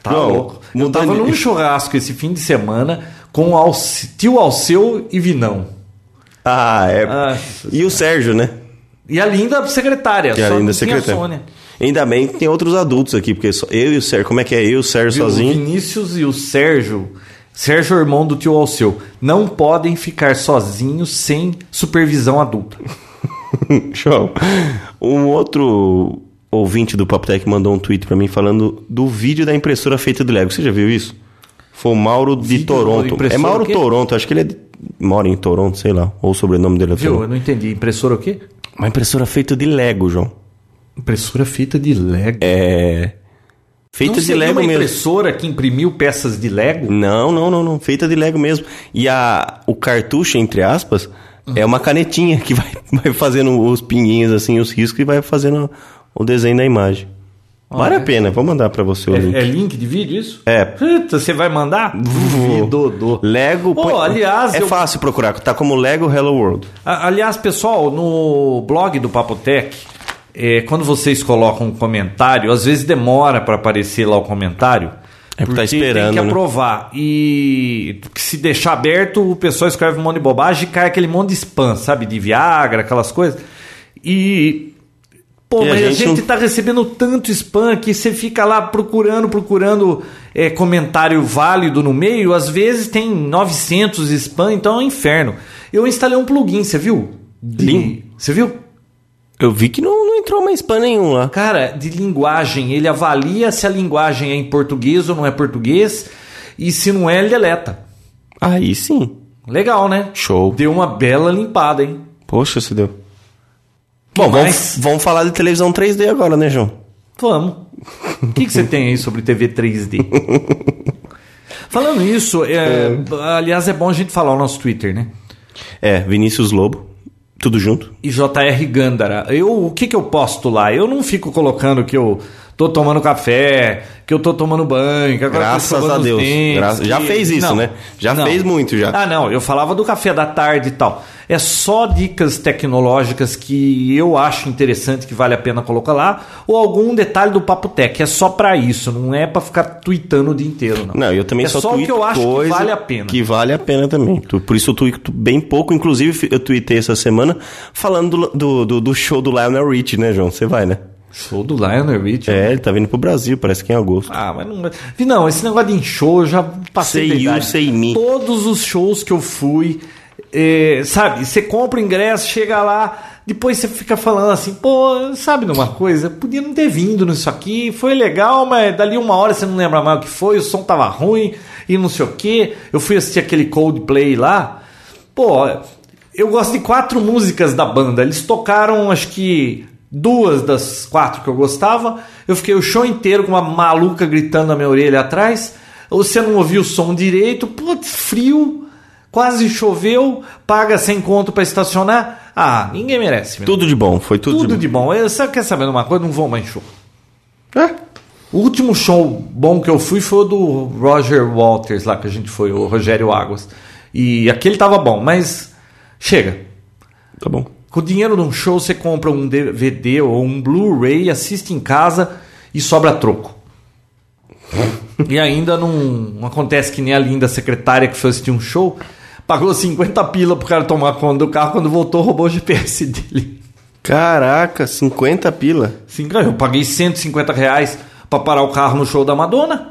Tá Não, louco. Eu tava de- num churrasco esse fim de semana com Alce- tio Alceu e Vinão. Ah, é. Ah, e o Sérgio, né? E a linda secretária. Só não tinha a secretária. Sônia. Ainda bem que tem outros adultos aqui, porque só eu e o Sérgio. Como é que é? Eu e o Sérgio Viu? O sozinho? Vinícius e o Sérgio, Sérgio, irmão do tio Alceu, não podem ficar sozinhos sem supervisão adulta. Show. Um outro ouvinte do Papotec mandou um tweet pra mim falando do vídeo da impressora feita de Lego. Você já viu isso? Foi o Mauro de Vídeo Toronto. É Mauro? Toronto, acho que ele é de- mora em Toronto, sei lá. Ou o sobrenome dele é Viu? Eu não entendi. Impressora o quê? Uma impressora feita de Lego, João. Impressora feita de Lego. É. Feita não de Lego uma mesmo. impressora que imprimiu peças de Lego? Não, não, não, não. Feita de Lego mesmo. E a, o cartucho, entre aspas, é uma canetinha que vai, vai fazendo os pinguinhos, assim, os riscos e vai fazendo o desenho da imagem. Vale a pena, vou mandar pra você o link. É, é link de vídeo isso? É. Puta, você vai mandar? Duvido. Lego. Pô, põe- aliás, É eu- fácil procurar, tá como Lego Hello World. A- Aliás, pessoal, no blog do Papotec, é, quando vocês colocam um comentário, às vezes demora para aparecer lá o comentário. É porque tá Tem esperando, que né? aprovar. E se deixar aberto, o pessoal escreve um monte de bobagem e cai aquele monte de spam, sabe? De Viagra, aquelas coisas. E. Pô, E a mas a gente gente, não- tá recebendo tanto spam que você fica lá procurando, procurando é, comentário válido no meio. Às vezes tem 900 spam, então é um inferno. Eu instalei um plugin, você viu? De- Lim- Você viu? Eu vi que não, não entrou mais spam nenhum lá. Cara, de linguagem. Ele avalia se a linguagem é em português ou não é português. E se não é, ele deleta. Aí sim. Legal, né? Show. Deu uma bela limpada, hein? Poxa, se deu. Bom, vamos, vamos falar de televisão 3D agora, né, João? Vamos. O que, que você tem aí sobre TV 3D? Falando isso, é, aliás, é bom a gente falar o nosso Twitter, né? É, Vinícius Lobo, tudo junto. E JR Gandara. Eu, o que, que eu posto lá? Eu não fico colocando que eu tô tomando café, que eu tô tomando banho, que agora tô Graças escovando a Deus. dentes, Graças- já fez isso, Não, né? Já não. fez muito, já. Ah, não. Eu falava do café da tarde e tal. É só dicas tecnológicas que eu acho interessante que vale a pena colocar lá, ou algum detalhe do Papo Tech. É só pra isso, não é pra ficar tweetando o dia inteiro, não. Não, eu também é só, só o que eu acho que vale a pena. Que vale a pena também. Por isso eu tuito bem pouco. Inclusive, eu tuitei essa semana falando do, do, do- do show do Lionel Rich, né, João? Você vai, né? Show do Lionel Richie. É, ele tá vindo pro Brasil, parece que em agosto. Ah, mas não. Não, esse negócio de show eu já passei. Sei idade. sei me. Todos os shows que eu fui, é, sabe, você compra o ingresso, chega lá, depois você fica falando assim, pô, sabe de uma coisa? Podia não ter vindo nisso aqui, foi legal, mas dali uma hora você não lembra mais o que foi, o som tava ruim e não sei o que. Eu fui assistir aquele Coldplay lá, pô, eu gosto de quatro músicas da banda. Eles tocaram, acho que duas das quatro que eu gostava. Eu fiquei o show inteiro com uma maluca gritando na minha orelha atrás. Você não ouviu o som direito, putz, frio, quase choveu, paga sem conto para estacionar. Ah, ninguém merece. meu. Tudo de bom, foi tudo, Tudo de de bom. Eu, você quer saber de uma coisa? Não vou mais em show. É. O último show bom que eu fui foi o do Roger Walters, lá que a gente foi, o Rogério Águas. E aquele tava bom, mas chega. Tá bom. Com o dinheiro de um show, você compra um DVD ou um Blu-ray, assiste em casa e sobra troco. e ainda não, não acontece que nem a linda secretária que foi assistir um show, pagou 50 pila pro cara tomar conta do carro, quando voltou roubou o GPS dele. Caraca, 50 pila. Sim, eu paguei 150 reais pra parar o carro no show da Madonna.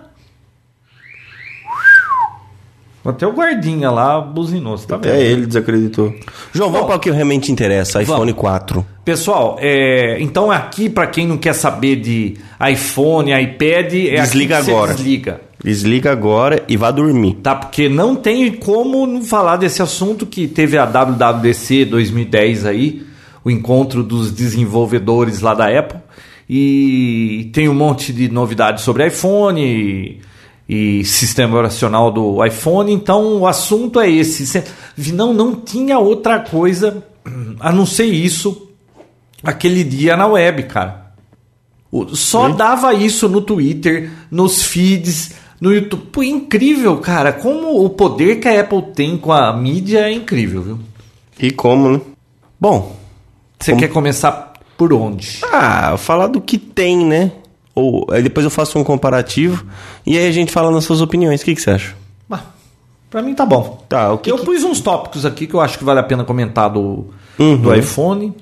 Até o guardinha lá buzinou, você tá vendo? Até ele desacreditou. João, vamos para o que realmente interessa, iPhone 4. Pessoal, é, então aqui para quem não quer saber de iPhone, iPad, é Desliga agora. Desliga. Desliga agora e vá dormir. Tá, porque não tem como não falar desse assunto que teve a WWDC 2010 aí, o encontro dos desenvolvedores lá da Apple, e tem um monte de novidades sobre iPhone e, sistema operacional do iPhone, então o assunto é esse. Cê- Não, não tinha outra coisa a não ser isso aquele dia na web, cara. Só dava isso no Twitter, nos feeds, no YouTube. Pô, incrível, cara. Como o poder que a Apple tem com a mídia é incrível, viu? E como, né? Bom, Você quer começar por onde? ah, falar do que tem, né? Ou aí depois eu faço um comparativo e aí a gente fala nas suas opiniões. O que, que você acha? Ah, pra mim tá bom. Tá, o que eu que- pus uns tópicos aqui que eu acho que vale a pena comentar do, Uhum. do iPhone.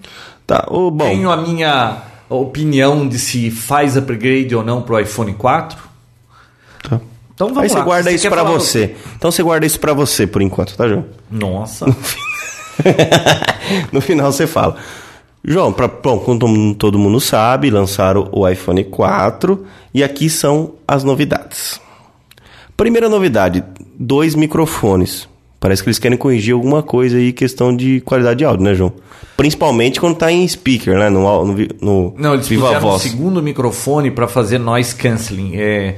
Tá, o bom. Tenho a minha opinião de se faz upgrade ou não pro iPhone 4. Tá. Então vamos Aí você lá. guarda isso quer pra falar do- você. Então você guarda isso pra você por enquanto, tá, João? Nossa. no final você fala. João, pra, bom, como todo- mundo sabe, lançaram o iPhone 4 e aqui são as novidades. Primeira novidade, dois microfones. Parece que eles querem corrigir alguma coisa aí, questão de qualidade de áudio, né, João? Principalmente quando tá em speaker, né? No, no, no Não, eles Viva puseram um segundo microfone para fazer noise canceling, é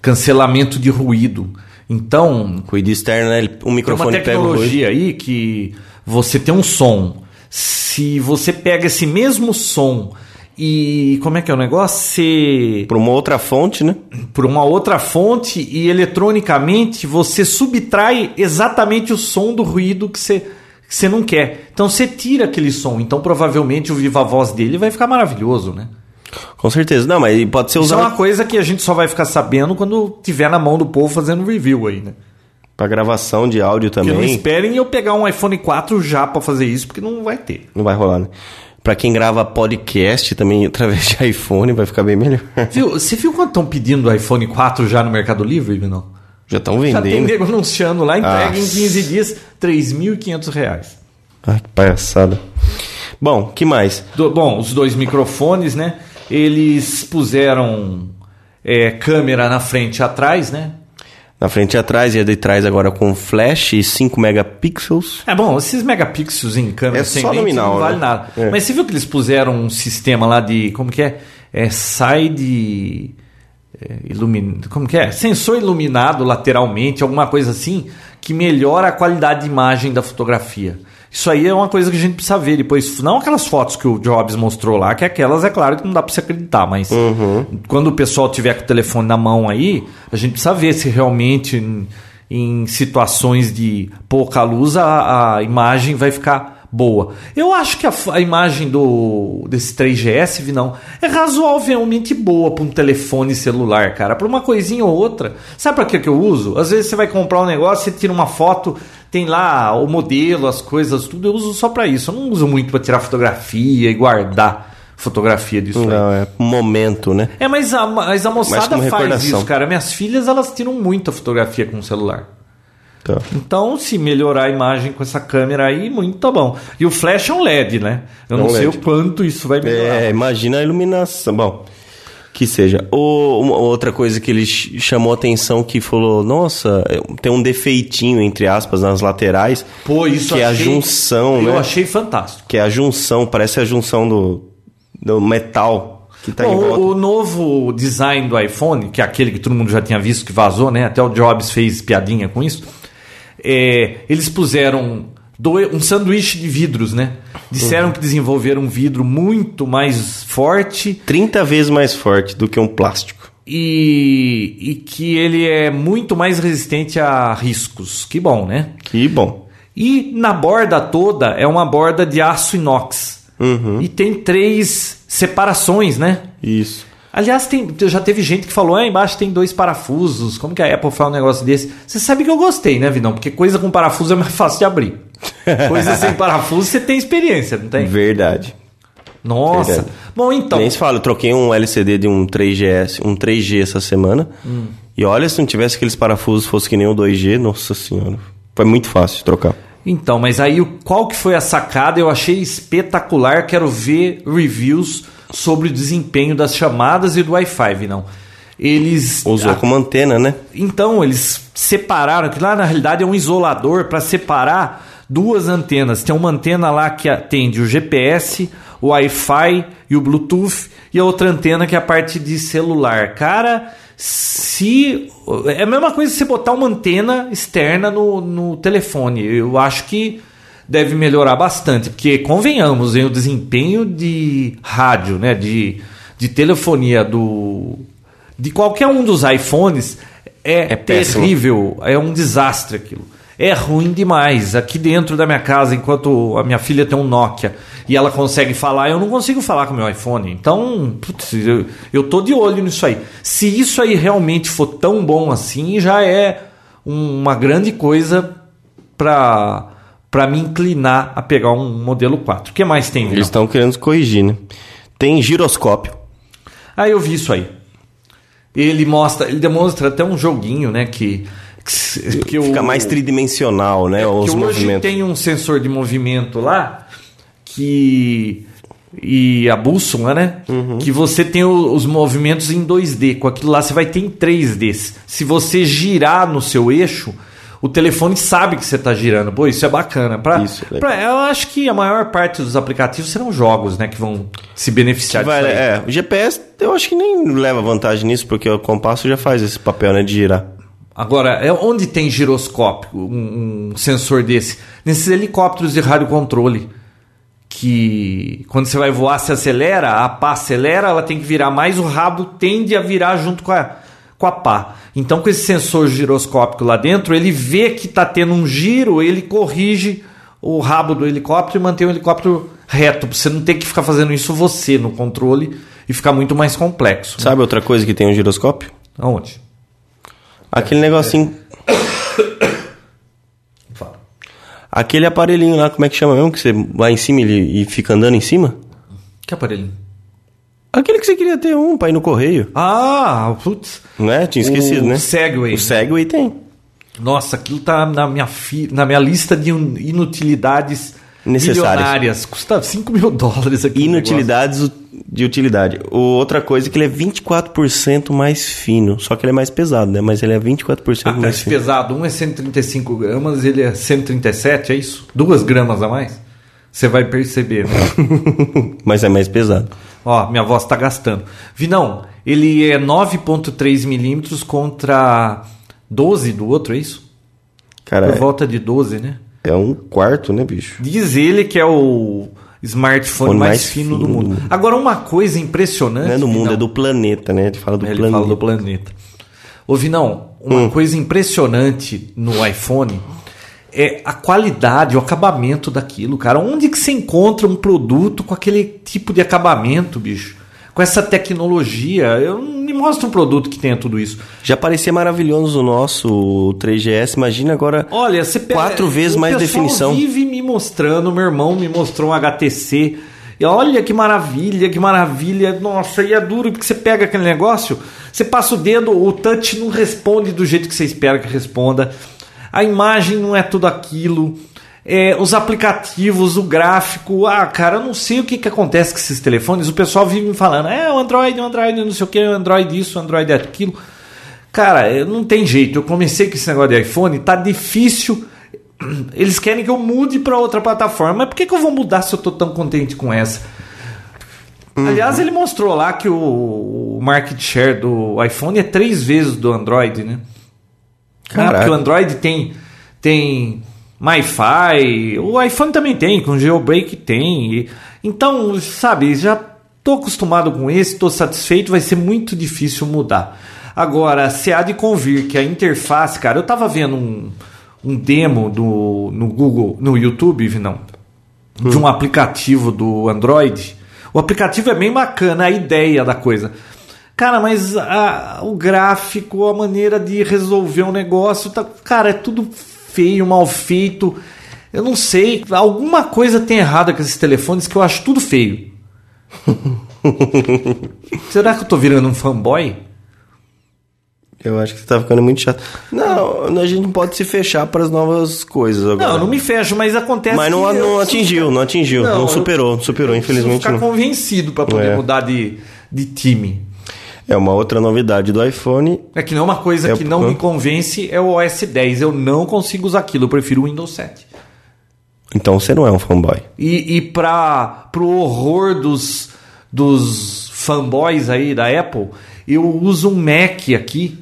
cancelamento de ruído. Então, Ruído externo, né? Uma microfone pega o ruído. tecnologia aí que você tem um som. Se você pega esse mesmo som e como é que é o negócio? Você Por uma outra fonte, né? por uma outra fonte e eletronicamente você subtrai exatamente o som do ruído que você, que você não quer. Então você tira aquele som. Então provavelmente o viva voz dele vai ficar maravilhoso, né? Com certeza. Não, mas pode ser Isso é usado uma coisa que a gente só vai ficar sabendo quando tiver na mão do povo fazendo review aí, né? Pra gravação de áudio Porque não também. esperem eu pegar um iPhone 4 já pra fazer isso, porque não vai ter. Não vai rolar, né? Pra quem grava podcast também através de iPhone, vai ficar bem melhor. Viu? Você viu quanto estão pedindo o iPhone 4 já no Mercado Livre, não? Já estão Já tem vendendo. nego anunciando lá, entrega em Nossa. 15 dias, 3.500 reais. Ai, que palhaçada. Bom, que mais? Do- bom, os dois microfones, né? Eles puseram é, câmera na frente e atrás, né? Na frente e atrás e a de trás agora com flash e 5 megapixels. É bom, esses megapixels em câmera É sem só nominal, não vale né? nada. É. Mas você viu que eles puseram um sistema lá de. Como que é? É side. É, ilumin... Como que é? Sensor iluminado lateralmente, alguma coisa assim, que melhora a qualidade de imagem da fotografia. Isso aí é uma coisa que a gente precisa ver depois. Não aquelas fotos que o Jobs mostrou lá, que aquelas é claro que não dá para se acreditar, mas quando o pessoal tiver com o telefone na mão aí, a gente precisa ver se realmente em, em situações de pouca luz a, a imagem vai ficar boa. Eu acho que a, a imagem do desse 3GS, Vinão, é razoavelmente boa para um telefone celular, cara. Para uma coisinha ou outra. Sabe para que que eu uso? Às vezes você vai comprar um negócio, você tira uma foto, tem lá o modelo, as coisas, tudo. Eu uso só para isso. Eu não uso muito para tirar fotografia e guardar fotografia disso aí. Não, é momento, né? É, mas a, mas a moçada faz isso, cara. Minhas filhas, elas tiram muita fotografia com o celular. Tá. Então, se melhorar a imagem com essa câmera aí, muito tá bom. E o flash é um LED, né? Eu É não um sei LED. o quanto isso vai melhorar. É, imagina a iluminação. Bom, que seja. O, uma outra coisa que ele ch- chamou atenção que falou, nossa, é, tem um defeitinho, entre aspas, nas laterais. Pô, isso que é a achei- junção, Eu né? achei fantástico. Que é a junção, parece a junção do, do metal que tá em Bom, volta. o, o novo design do iPhone, que é aquele que todo mundo já tinha visto que vazou, né? Até o Jobs fez piadinha com isso. É, eles puseram um sanduíche de vidros, né? Disseram Uhum. que desenvolveram um vidro muito mais forte 30 vezes mais forte do que um plástico. e, e que ele é muito mais resistente a riscos. Que bom, né? Que bom. E na borda toda é uma borda de aço inox. Uhum. E tem três separações, né? Isso. Aliás, tem, já teve gente que falou, ah, embaixo tem dois parafusos. Como que a Apple fala um negócio desse? Você sabe que eu gostei, né, Vinão? Porque coisa com parafuso é mais fácil de abrir. Coisa sem parafuso você tem experiência, não tem? Verdade. Nossa. Verdade. Bom, então. Nem se fala, eu troquei um LCD de um 3GS, um 3G essa semana. Hum. E olha, se não tivesse aqueles parafusos, fosse que nem o 2G, nossa senhora. Foi muito fácil de trocar. Então, mas aí qual que foi a sacada? Eu achei espetacular. Quero ver reviews sobre o desempenho das chamadas e do Wi-Fi, não. Eles Usou como antena, né? Então, eles separaram, que lá na realidade é um isolador para separar duas antenas. Tem uma antena lá que atende o GPS, o Wi-Fi e o Bluetooth, e a outra antena que é a parte de celular. Cara, se. É a mesma coisa que você botar uma antena externa no, no telefone. Eu acho que deve melhorar bastante, porque convenhamos, hein, o desempenho de rádio, né, de, de telefonia do de qualquer um dos iPhones é, É péssimo. terrível, é um desastre aquilo. É ruim demais. Aqui dentro da minha casa, enquanto a minha filha tem um Nokia e ela consegue falar, eu não consigo falar com o meu iPhone. Então, putz, eu, eu tô de olho nisso aí. Se isso aí realmente for tão bom assim, já é um- uma grande coisa para para me inclinar a pegar um modelo 4. O que mais tem? Eles estão querendo corrigir, né? Tem giroscópio. Ah, eu vi isso aí. Ele mostra, ele demonstra até um joguinho, né, que, que, que Fica o- mais tridimensional, né? que os hoje movimentos. tem um sensor de movimento lá que e a bússola, né? Uhum. Que você tem o- os movimentos em 2D. Com aquilo lá você vai ter em 3D. Se você girar no seu eixo, o telefone sabe que você está girando. Pô, isso é bacana. Pra, Isso, é pra- eu acho que a maior parte dos aplicativos serão jogos, né? Que vão se beneficiar Vai, disso aí. é, o GPS eu acho que nem leva vantagem nisso, porque o compasso já faz esse papel, né, de girar. Agora, é onde tem giroscópio, um, um sensor desse? Nesses helicópteros de radiocontrole. Que quando você vai voar, se acelera, a pá acelera, ela tem que virar mais, o rabo tende a virar junto com a, com a pá. Então, com esse sensor giroscópico lá dentro, ele vê que está tendo um giro, ele corrige o rabo do helicóptero e mantém o helicóptero reto. Pra você não ter que ficar fazendo isso você no controle e ficar muito mais complexo. né? Sabe outra coisa que tem um giroscópio? Aonde? Aquele negocinho, Fala. aquele aparelhinho lá, como é que chama mesmo? Que você vai em cima e, e fica andando em cima? Que aparelhinho? Aquele que você queria ter um pra ir no correio, Ah, putz. não é? Tinha esquecido, o né? Segway. O Segway tem. Nossa, aquilo tá na minha, fi... na minha lista de inutilidades Necessárias. milionárias. Custa 5 mil dólares aqui. Inutilidades de utilidade. O- Outra coisa é que ele é 24% mais fino. Só que ele é mais pesado, né? Mas ele é 24% negócio. Ah, mais mais fino. pesado. Um é 135 gramas, ele é 137, é isso? Duas gramas a mais? Você vai perceber, né? Mas é mais pesado. Ó, minha voz tá gastando. Vinão, ele é 9.3 milímetros contra 12 do outro, é isso? Cara, Por volta de 12, né? é um quarto, né, bicho? Diz ele que é o smartphone mais, mais fino, do mundo. do mundo. Agora, uma coisa impressionante. Não é do mundo, Vinão, é do planeta, né? Ele fala do Ele planeta. fala do planeta. Ô, Vinão, uma Hum. coisa impressionante no iPhone é a qualidade, o acabamento daquilo, cara. Onde que você encontra um produto com aquele tipo de acabamento, bicho? Com essa tecnologia? Eu me mostra um produto que tenha tudo isso. Já parecia maravilhoso o nosso 3GS. Imagina agora Olha, você pega- quatro vezes mais definição. vive me mostrando, meu irmão me mostrou um HTC. E olha que maravilha, que maravilha. Nossa, e é duro porque você pega aquele negócio, você passa o dedo, o touch não responde do jeito que você espera que responda. A imagem não é tudo aquilo. É, os aplicativos, o gráfico, ah, cara, eu não sei o que, que acontece com esses telefones. O pessoal vive me falando, é, o Android, o Android, não sei o que, o Android isso, o Android aquilo. Cara, não tem jeito. Eu comecei com esse negócio de iPhone, tá difícil. Eles querem que eu mude para outra plataforma. Mas por que, que eu vou mudar se eu tô tão contente com essa? Aliás, ele mostrou lá que o, o market share do iPhone é três vezes do Android, né? Caraca. Porque o Android tem, tem MiFi, o iPhone também tem, com jailbreak tem. E- então, sabe, já tô acostumado com esse, tô satisfeito, vai ser muito difícil mudar. Agora, se há de convir que a interface, cara, eu tava vendo um, um demo do, no Google, no YouTube, não, de um aplicativo do Android. O aplicativo é bem bacana, a ideia da coisa. Cara, mas a- o gráfico, a maneira de resolver um negócio, tá, cara, é tudo feio, mal feito. Eu não sei, alguma coisa tem errada com esses telefones que eu acho tudo feio. Será que eu tô virando um fanboy? Eu acho que você tá ficando muito chato. Não, a gente não pode se fechar para as novas coisas agora. Não, não me fecho, mas acontece Mas não, que eu não atingiu, não atingiu. Não, eu- superou, superou, eu infelizmente ficar não. convencido pra poder É. mudar de, de time. É uma outra novidade do iPhone. É que não é uma coisa É que não me convence é o OS 10. Eu não consigo usar aquilo, eu prefiro o Windows 7. Então você não é um fanboy. E, e para pro horror dos, dos fanboys aí da Apple, eu uso um Mac aqui.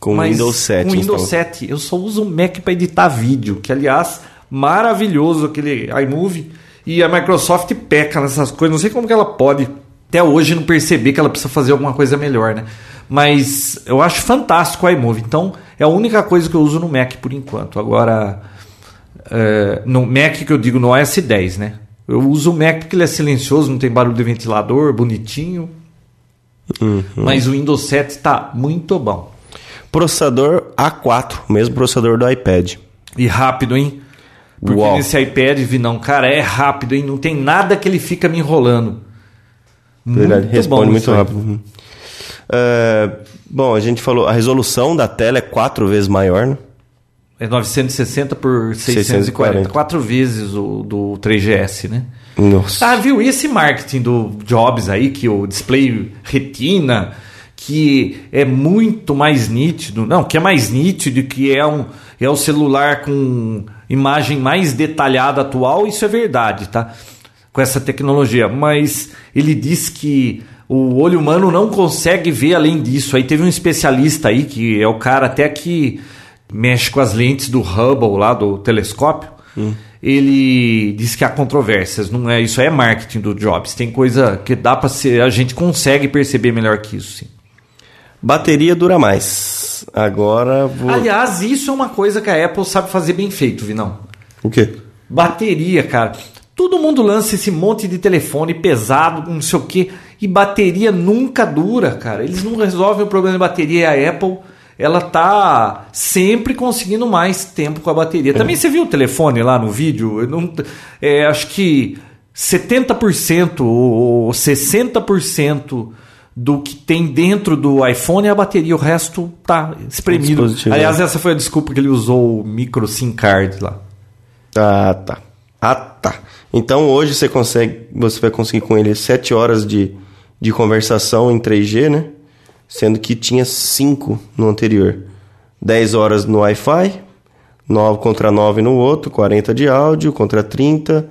Com Windows 7. Com Windows então. 7. Eu só uso um Mac para editar vídeo, que aliás, maravilhoso aquele iMovie. E a Microsoft peca nessas coisas. Não sei como que ela pode até hoje não perceber que ela precisa fazer alguma coisa melhor, né? Mas eu acho fantástico o iMovie. Então, é a única coisa que eu uso no Mac por enquanto. Agora, é, no Mac que eu digo no OS 10, né? Eu uso o Mac porque ele é silencioso, não tem barulho de ventilador, bonitinho. Uhum. Mas o Windows 7 está muito bom. Processador A4, mesmo processador do iPad. E rápido, hein? Porque Uau. nesse iPad, vi não, cara, é rápido, hein? Não tem nada que ele fica me enrolando. Verdade, Muito responde bom muito rápido. Uhum. É, bom, a gente falou, a resolução da tela é quatro vezes maior, né? É 960 por 640. 640. Quatro vezes o do 3GS, né? Nossa. Ah, viu? E esse marketing do Jobs aí, que o display retina, que é muito mais nítido. Não, que é mais nítido, que é, um, é o celular com imagem mais detalhada atual, isso é verdade, tá? Com essa tecnologia. Mas ele diz que o olho humano não consegue ver além disso. Aí teve um especialista aí, que é o cara até que mexe com as lentes do Hubble lá, do telescópio. Ele diz que há controvérsias, não é? Isso aí é marketing do Jobs. Tem coisa que dá para ser, a gente consegue perceber melhor que isso, sim. Bateria dura mais. Agora vou. Aliás, isso é uma coisa que a Apple sabe fazer bem feito, Vinão. O quê? Bateria, cara. Todo mundo lança esse monte de telefone pesado, não sei o quê, e bateria nunca dura, cara. Eles não resolvem o problema de bateria. E a Apple, ela tá sempre conseguindo mais tempo com a bateria. Também você viu o telefone lá no vídeo? Eu não, é, acho que 70% ou 60% do que tem dentro do iPhone é a bateria, o resto tá espremido. Aliás, né? essa foi a desculpa que ele usou o micro SIM card lá. Ah, tá. Ah, tá. Então hoje você consegue, você vai conseguir com ele 7 horas de, de conversação em 3G, né? Sendo que tinha 5 no anterior. 10 horas no Wi-Fi, 9 contra 9 no outro, 40 de áudio contra 30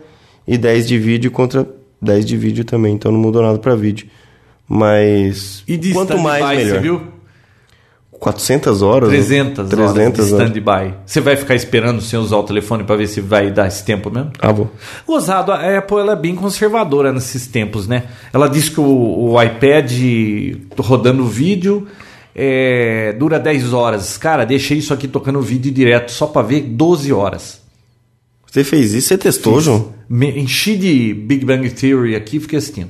e 10 de vídeo contra 10 de vídeo também. Então não mudou nada para vídeo. Mas E quanto mais stand-by, melhor. Você viu? 400 horas? 300, 300 horas de stand-by. Você vai ficar esperando sem usar o telefone para ver se vai dar esse tempo mesmo? Ah, bom. Gozado, a Apple ela é bem conservadora nesses tempos, né? Ela diz que o, o iPad rodando vídeo é, dura 10 horas. Cara, deixei isso aqui tocando vídeo direto só para ver 12 horas. Você fez isso? Você testou, João? Me enchi de Big Bang Theory aqui e fiquei assistindo.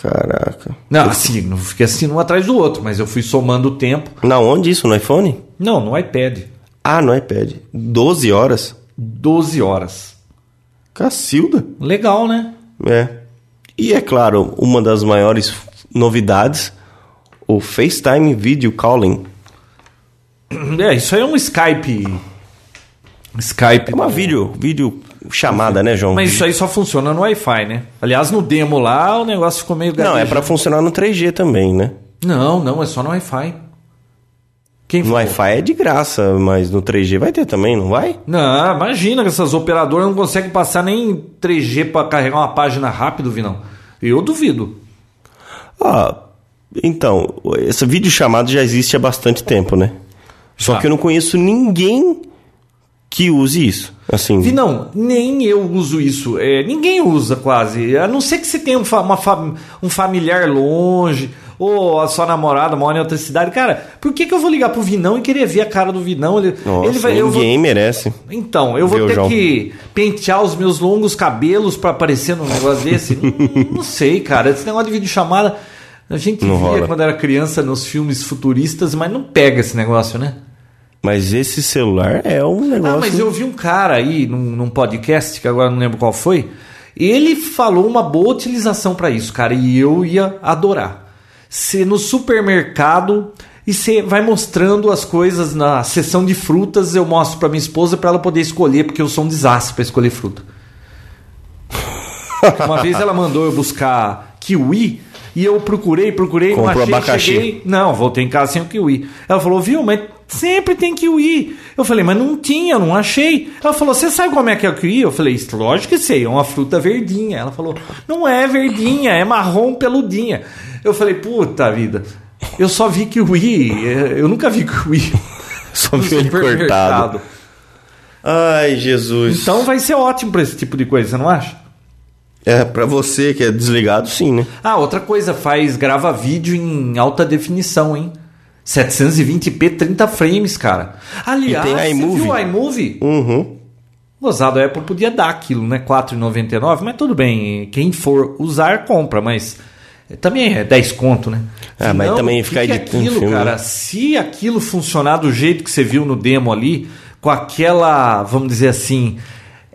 Caraca. Não, assim, não fiquei assistindo um atrás do outro, mas eu fui somando o tempo. Na onde isso? No iPhone? Não, no iPad. Ah, no iPad. 12 horas? 12 horas. Cacilda. Legal, né? É. E é claro, uma das maiores novidades, o FaceTime Video Calling. É, isso aí é um Skype. Skype. É uma vídeo, vídeo chamada, né, João? Mas isso aí só funciona no Wi-Fi, né? Aliás, no demo lá, o negócio ficou meio Não, é pra funcionar no 3G também, né? Não, não, é só no Wi-Fi. Quem No? Wi-Fi é de graça, mas no 3G vai ter também, não vai? Não, imagina que essas operadoras não conseguem passar nem 3G pra carregar uma página rápido, Vinão. Eu duvido. Ah, então, essa videochamada já existe há bastante tempo, né? Só que eu não conheço ninguém que use isso. Assim, Vinão, nem eu uso isso. É, ninguém usa quase. A não ser que você tenha um, fa- uma fa- um familiar longe, ou a sua namorada mora em outra cidade. Cara, por que, que eu vou ligar pro Vinão e querer ver a cara do Vinão? Ele, nossa, ele vai, eu vou- ninguém merece. Então, eu vou ter João. que pentear os meus longos cabelos pra aparecer num negócio desse? não, não sei, cara. Esse negócio de videochamada, a gente Não via rola. quando era criança nos filmes futuristas, mas não pega esse negócio, né? Mas esse celular é um negócio. Ah, mas eu vi um cara aí num, num podcast, que agora não lembro qual foi, Ele falou uma boa utilização para isso, cara, e eu ia adorar. Você no supermercado e você vai mostrando as coisas na seção de frutas, eu mostro para minha esposa para ela poder escolher, porque eu sou um desastre para escolher fruta. Uma vez ela mandou eu buscar kiwi e eu procurei, procurei, Comprou não achei, abacaxi. cheguei. Não, voltei em casa sem o kiwi. Ela falou, viu, mas sempre tem kiwi. Eu falei, mas não tinha, não achei. Ela falou, você sabe como é que é o kiwi? Eu falei, lógico que sei, é uma fruta verdinha. Ela falou, não é verdinha, é marrom peludinha. Eu falei, puta vida, eu só vi kiwi, é, eu nunca vi kiwi. Só viu ele cortado. Ai, Jesus. Então vai ser ótimo pra esse tipo de coisa, você não acha? É, pra você que é desligado, sim, né? Ah, outra coisa, faz, grava vídeo em alta definição, hein? 720p, 30 frames, cara. Aliás, E tem você iMovie. viu o iMovie? Uhum. Gozado, a Apple podia dar aquilo, né? 4,99, mas tudo bem. Quem for usar, compra, mas também é 10 conto, né? Ah, mas também ficar é editando aquilo, filme, cara, né? se aquilo funcionar do jeito que você viu no demo ali, com aquela, vamos dizer assim,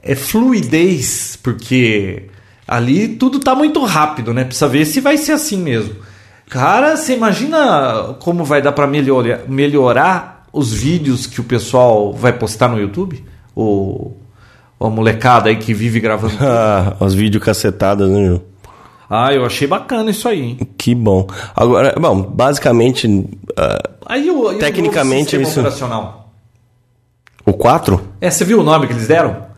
é fluidez, porque ali tudo tá muito rápido, né? Precisa ver se vai ser assim mesmo. Cara, você imagina como vai dar para melhorar, melhorar os vídeos que o pessoal vai postar no YouTube? O, a molecada aí que vive gravando. tudo. Ah, vídeos cacetadas, né, ah, eu achei bacana isso aí, hein? Que bom. Agora, bom, basicamente, ah, Aí o, e o Tecnicamente, novo isso- operacional. o 4, É, você viu o nome que eles deram?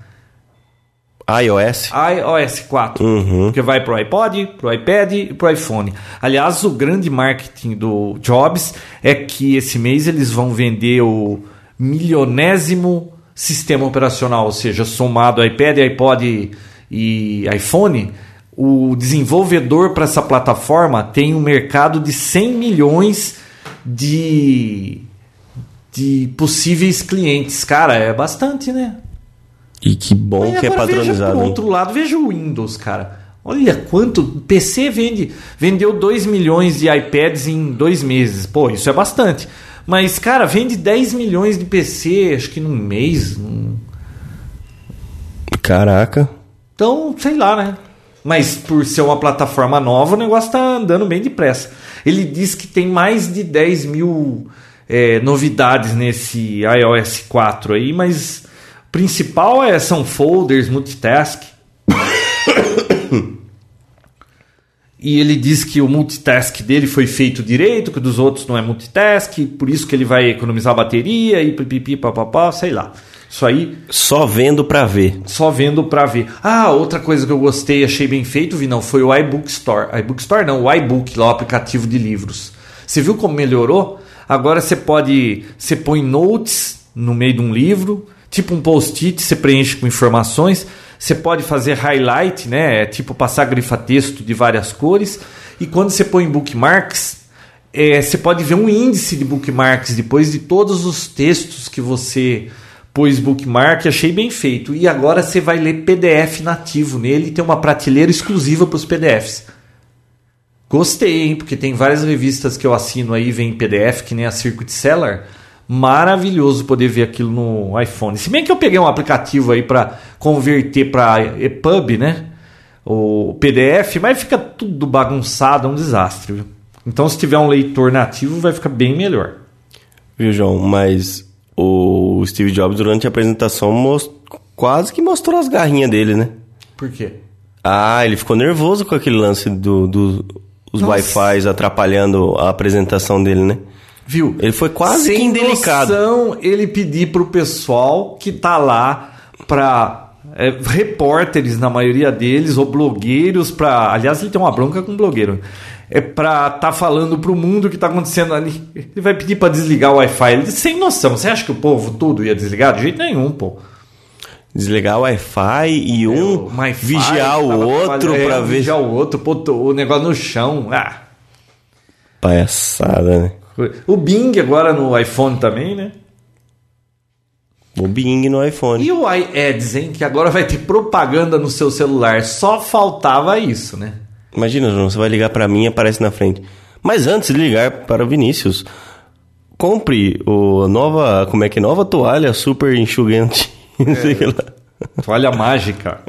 iOS, iOS 4. Uhum. Que vai pro iPod, pro iPad e pro iPhone. Aliás, o grande marketing do Jobs é que esse mês eles vão vender o milionésimo sistema operacional, ou seja, somado iPad, iPod e iPhone, o desenvolvedor para essa plataforma tem um mercado de 100 milhões de, de possíveis clientes. Cara, é bastante, né? E que bom Mas que é veja padronizado. por hein? outro lado, veja o Windows, cara. Olha quanto. PC vende, vendeu 2 milhões de iPads em dois meses. Pô, isso é bastante. Mas, cara, vende 10 milhões de PC, acho que num mês. num- Caraca. Então, sei lá, né? Mas por ser uma plataforma nova, o negócio tá andando bem depressa. Ele diz que tem mais de 10 mil é, novidades nesse iOS 4 aí, mas principal é, são folders, multitask. E ele diz que o multitask dele foi feito direito, que o dos outros não é multitask, por isso que ele vai economizar bateria e pipipi, papapá, sei lá. Isso aí Só vendo pra ver. só vendo pra ver. Ah, outra coisa que eu gostei, achei bem feito, vi não, foi o iBook Store. iBook Store não, o iBook, lá o aplicativo de livros. Você viu como melhorou? Agora você pode, você põe notes no meio de um livro, tipo um post-it, você preenche com informações. Você pode fazer highlight, né? É Tipo passar grifa-texto de várias cores. E quando você põe bookmarks, é, você pode ver um índice de bookmarks depois de todos os textos que você pôs bookmark. Achei bem feito. E agora você vai ler PDF nativo nele tem uma prateleira exclusiva para os PDFs. Gostei, hein? Porque tem várias revistas que eu assino aí, vem em PDF, que nem a Circuit Seller. Maravilhoso poder ver aquilo no iPhone. Se bem que eu peguei um aplicativo aí para converter para EPUB, né? O PDF, mas fica tudo bagunçado, é um desastre. Viu? Então, se tiver um leitor nativo, vai ficar bem melhor. Viu, João? Mas o Steve Jobs, durante a apresentação, mos- quase que mostrou as garrinhas dele, né? Por quê? Ah, ele ficou nervoso com aquele lance do, do Nossa. Wi-Fi atrapalhando a apresentação dele, né? Viu? Ele foi quase Sem que indelicado. noção, ele pedir pro pessoal que tá lá pra é, repórteres, na maioria deles, ou blogueiros, pra. Aliás, ele tem uma bronca com blogueiro. É pra tá falando pro mundo o que tá acontecendo ali. Ele vai pedir pra desligar o Wi-Fi. Ele, sem noção. Você acha que o povo tudo ia desligar? De jeito nenhum, pô. Desligar o Wi-Fi e um Wi-Fi vigiar o outro é, ver. Vigiar o outro, pô, o negócio no chão. Ah. Palhaçada, né? O Bing agora no iPhone também, né? O Bing no iPhone. E o iAds, hein? Que agora vai ter propaganda no seu celular. Só faltava isso, né? Imagina, João, você vai ligar pra mim e aparece na frente. Mas antes de ligar para o Vinícius, compre o nova, como é que é? Nova toalha super enxugante. Não sei lá. Toalha mágica.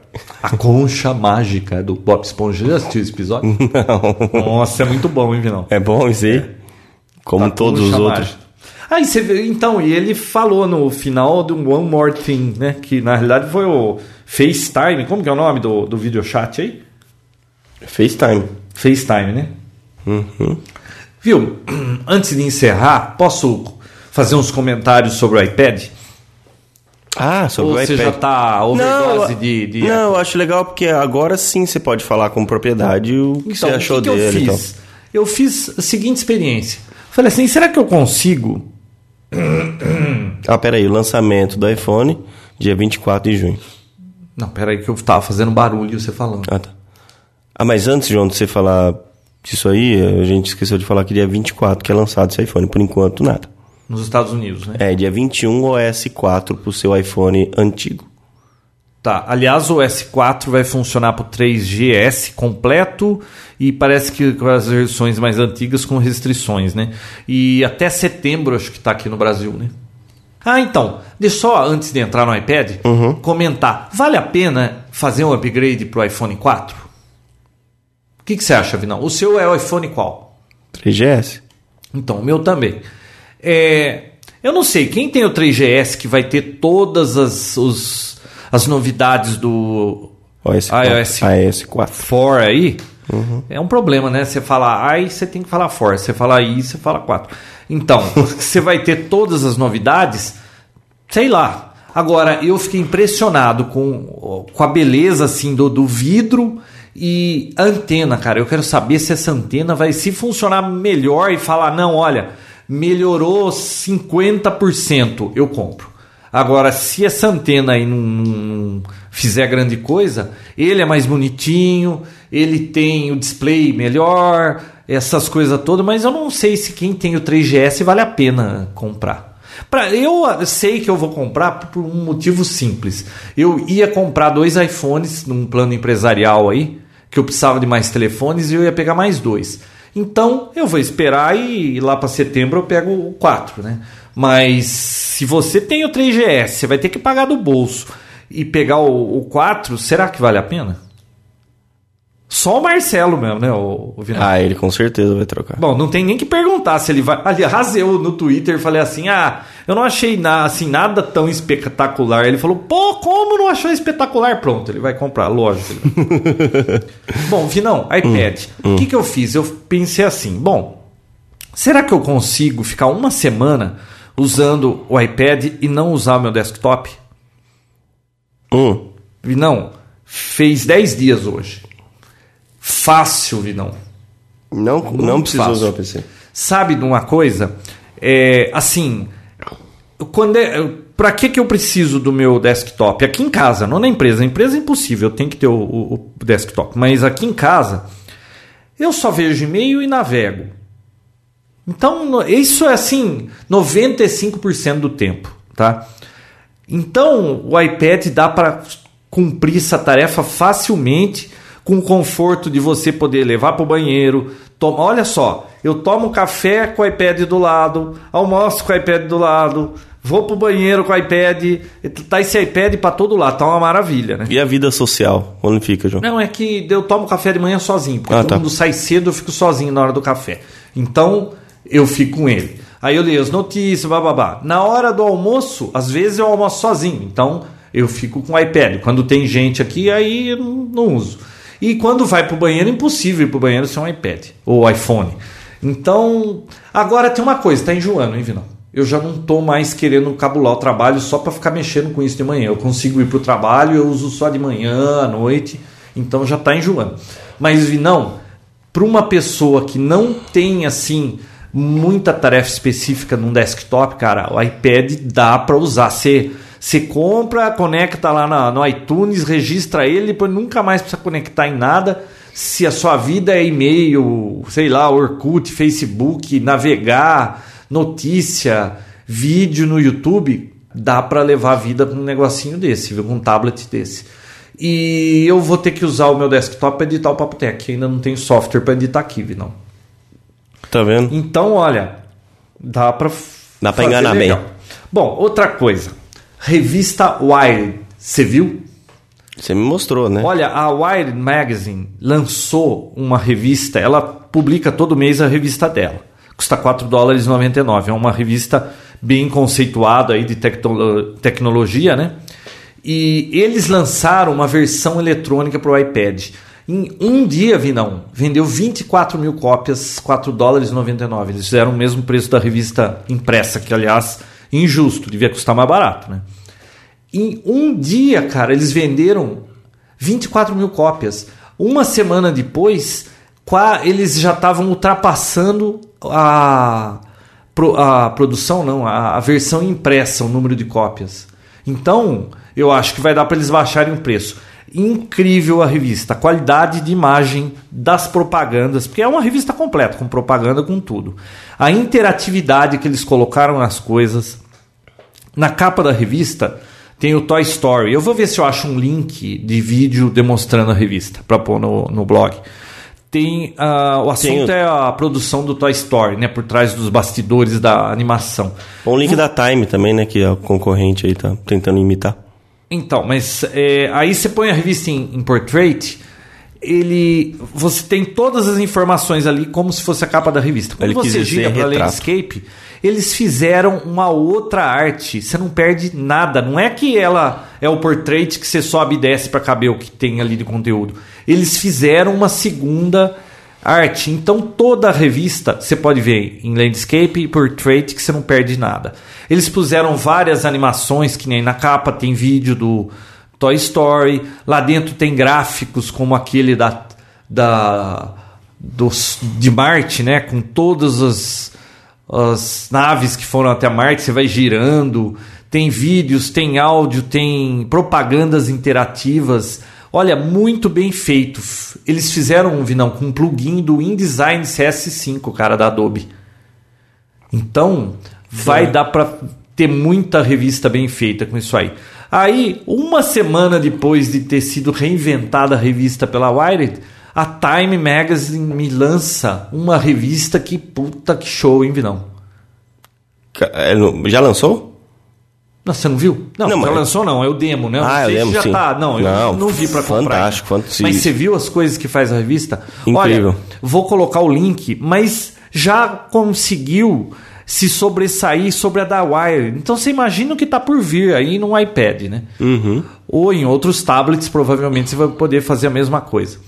A concha mágica do Bob Esponja. Já assistiu esse episódio? Não. Nossa, é muito bom, hein, Vinão? É bom isso aí? Como Da todos os outros. você vê, então, e ele falou no final do One More Thing, né? Que na realidade foi o FaceTime. Como que é o nome do, do videochat aí? FaceTime. FaceTime, né? Uhum. Viu? Antes de encerrar, posso fazer uns comentários sobre o iPad? Ah, sobre Ou o você iPad. já tá overdose eu- de, de Não, eu acho legal porque agora sim você pode falar com propriedade o que Então, você achou que que dele. eu então. fiz? Eu fiz a seguinte experiência. Falei assim, será que eu consigo? Ah, peraí, o lançamento do iPhone, dia 24 de junho. Não, peraí que eu tava fazendo barulho você falando. Ah, tá. Ah, mas antes, João, de você falar disso aí, a gente esqueceu de falar que dia 24 que é lançado esse iPhone. Por enquanto, nada. Nos Estados Unidos, né? É, dia 21 o S4 pro seu iPhone antigo. Tá. Aliás, o S4 vai funcionar pro 3GS completo e parece que com as versões mais antigas com restrições, né? E até setembro acho que tá aqui no Brasil, né? Ah, então, deixa só antes de entrar no iPad, comentar. Vale a pena fazer um upgrade pro iPhone 4? O que, que você acha, Vinão? O seu é o iPhone qual? 3GS. Então, o meu também. É, eu não sei, quem tem o 3GS que vai ter todas as, os- as novidades do OS iOS. AS4. For aí, é um problema, né? Você fala aí, você tem que falar for. Você fala aí, você fala 4. Então, você vai ter todas as novidades, sei lá. Agora, eu fiquei impressionado com, com a beleza assim do, do vidro e a antena, cara. Eu quero saber se essa antena vai se funcionar melhor e falar, não, olha, melhorou 50%, eu compro. Agora, se essa antena aí não, não fizer grande coisa, ele é mais bonitinho, ele tem o display melhor, essas coisas todas, mas eu não sei se quem tem o 3GS vale a pena comprar. Pra, eu sei que eu vou comprar por um motivo simples. Eu ia comprar dois iPhones num plano empresarial aí, que eu precisava de mais telefones e eu ia pegar mais dois. Então eu vou esperar e lá para setembro eu pego o 4, né? Mas se você tem o 3GS, você vai ter que pagar do bolso e pegar o, o 4, será que vale a pena? Só o Marcelo mesmo, né, o, o? Ah, ele com certeza vai trocar. Bom, não tem nem que perguntar se ele vai. Aliás, eu no Twitter falei assim: ah, eu não achei na, assim, nada tão espetacular. Ele falou: pô, como não achou espetacular? Pronto, ele vai comprar, lógico. bom, Vinão, iPad. O que, que eu fiz? Eu pensei assim: bom, será que eu consigo ficar uma semana usando o iPad e não usar o meu desktop? Hum, Vinão, fez 10 dias hoje. Fácil, Vinão. não, não precisa usar o PC. Sabe de uma coisa? É, assim, quando é, para que que eu preciso do meu desktop? Aqui em casa, não na empresa. Na empresa é impossível, eu tenho que ter o, o- o desktop. Mas aqui em casa, eu só vejo e-mail e navego. Então, isso é assim, 95% do tempo, tá? Então, o iPad dá para cumprir essa tarefa facilmente, com o conforto de você poder levar para o banheiro. Toma, olha só, eu tomo café com o iPad do lado, almoço com o iPad do lado, vou para o banheiro com o iPad. Tá esse iPad para todo lado, tá uma maravilha, né? E a vida social? Onde fica, João? Não, é que eu tomo café de manhã sozinho, porque Ah, todo tá. mundo sai cedo, eu fico sozinho na hora do café. Então, eu fico com ele. Aí eu leio as notícias, bababá. Na hora do almoço, às vezes eu almoço sozinho, então eu fico com o iPad. Quando tem gente aqui, aí eu não uso. E quando vai pro banheiro, é impossível ir pro banheiro sem um iPad ou iPhone. Então, agora tem uma coisa, tá enjoando, hein, Vinão? Eu já não tô mais querendo cabular o trabalho só para ficar mexendo com isso de manhã. Eu consigo ir pro trabalho, eu uso só de manhã, à noite, então já tá enjoando. Mas, Vinão, para uma pessoa que não tem assim muita tarefa específica num desktop, cara, o iPad dá para usar. Você compra, conecta lá na- no iTunes, registra ele, depois nunca mais precisa conectar em nada. Se a sua vida é e-mail, sei lá, Orkut, Facebook, navegar, notícia, vídeo no YouTube, dá para levar a vida com um negocinho desse, viu? Com um tablet desse. E eu vou ter que usar o meu desktop para editar o Papo Tech. Ainda não tenho software para editar aqui, não. Tá vendo? Então, olha, dá para Dá pra enganar bem. Bom, outra coisa. Revista Wired, você viu? Você me mostrou, né? Olha, a Wired Magazine lançou uma revista, ela publica todo mês a revista dela. Custa 4 dólares e 99. É uma revista bem conceituada aí de tecno tecnologia, né? E eles lançaram uma versão eletrônica para o iPad. Em um dia, Vinão, vendeu 24 mil cópias, 4 dólares e 99. Eles fizeram o mesmo preço da revista impressa, que aliás, injusto, devia custar mais barato, né? Em um dia, cara, eles venderam 24 mil cópias. Uma semana depois, eles já estavam ultrapassando a, a produção, não, a, a versão impressa, o número de cópias. Então, eu acho que vai dar para eles baixarem o preço. Incrível a revista, a qualidade de imagem das propagandas, porque é uma revista completa, com propaganda, com tudo. A interatividade que eles colocaram nas coisas. Na capa da revista, tem o Toy Story. Eu vou ver se eu acho um link de vídeo demonstrando a revista para pôr no, no blog. Tem, uh, o assunto é a produção do Toy Story, né? Por trás dos bastidores da animação. Um link da Time também, né? Que a concorrente aí tá tentando imitar. Então, mas é, aí você põe a revista em, em portrait ele você tem todas as informações ali como se fosse a capa da revista. Quando ele você gira para landscape, eles fizeram uma outra arte. Você não perde nada. Não é que ela é o portrait que você sobe e desce para caber o que tem ali de conteúdo. Eles fizeram uma segunda arte. Então toda a revista você pode ver em landscape e portrait que você não perde nada. Eles puseram várias animações que nem na capa tem vídeo do Toy Story. Lá dentro tem gráficos como aquele da, da dos, de Marte, né? Com todas as, as naves que foram até Marte, você vai girando. Tem vídeos, tem áudio, tem propagandas interativas. Olha, muito bem feito. Eles fizeram um Vinão com um plugin do InDesign CS5, cara, da Adobe. Então, vai dar para ter muita revista bem feita com isso aí. Aí, uma semana depois de ter sido reinventada a revista pela Wired, a Time Magazine me lança uma revista que puta que show, hein, Vinão? É, já lançou? Não, você não viu? Não, não já mas... lançou não, é o demo, né? Ah, eu lembro, já sim. tá. Não, eu não, não vi para comprar. Fantástico, fantástico. Mas você viu as coisas que faz a revista? Incrível. Olha, vou colocar o link, mas já conseguiu se sobressair sobre a da Wire. Então você imagina o que está por vir aí no iPad, né? Uhum. Ou em outros tablets, provavelmente você vai poder fazer a mesma coisa.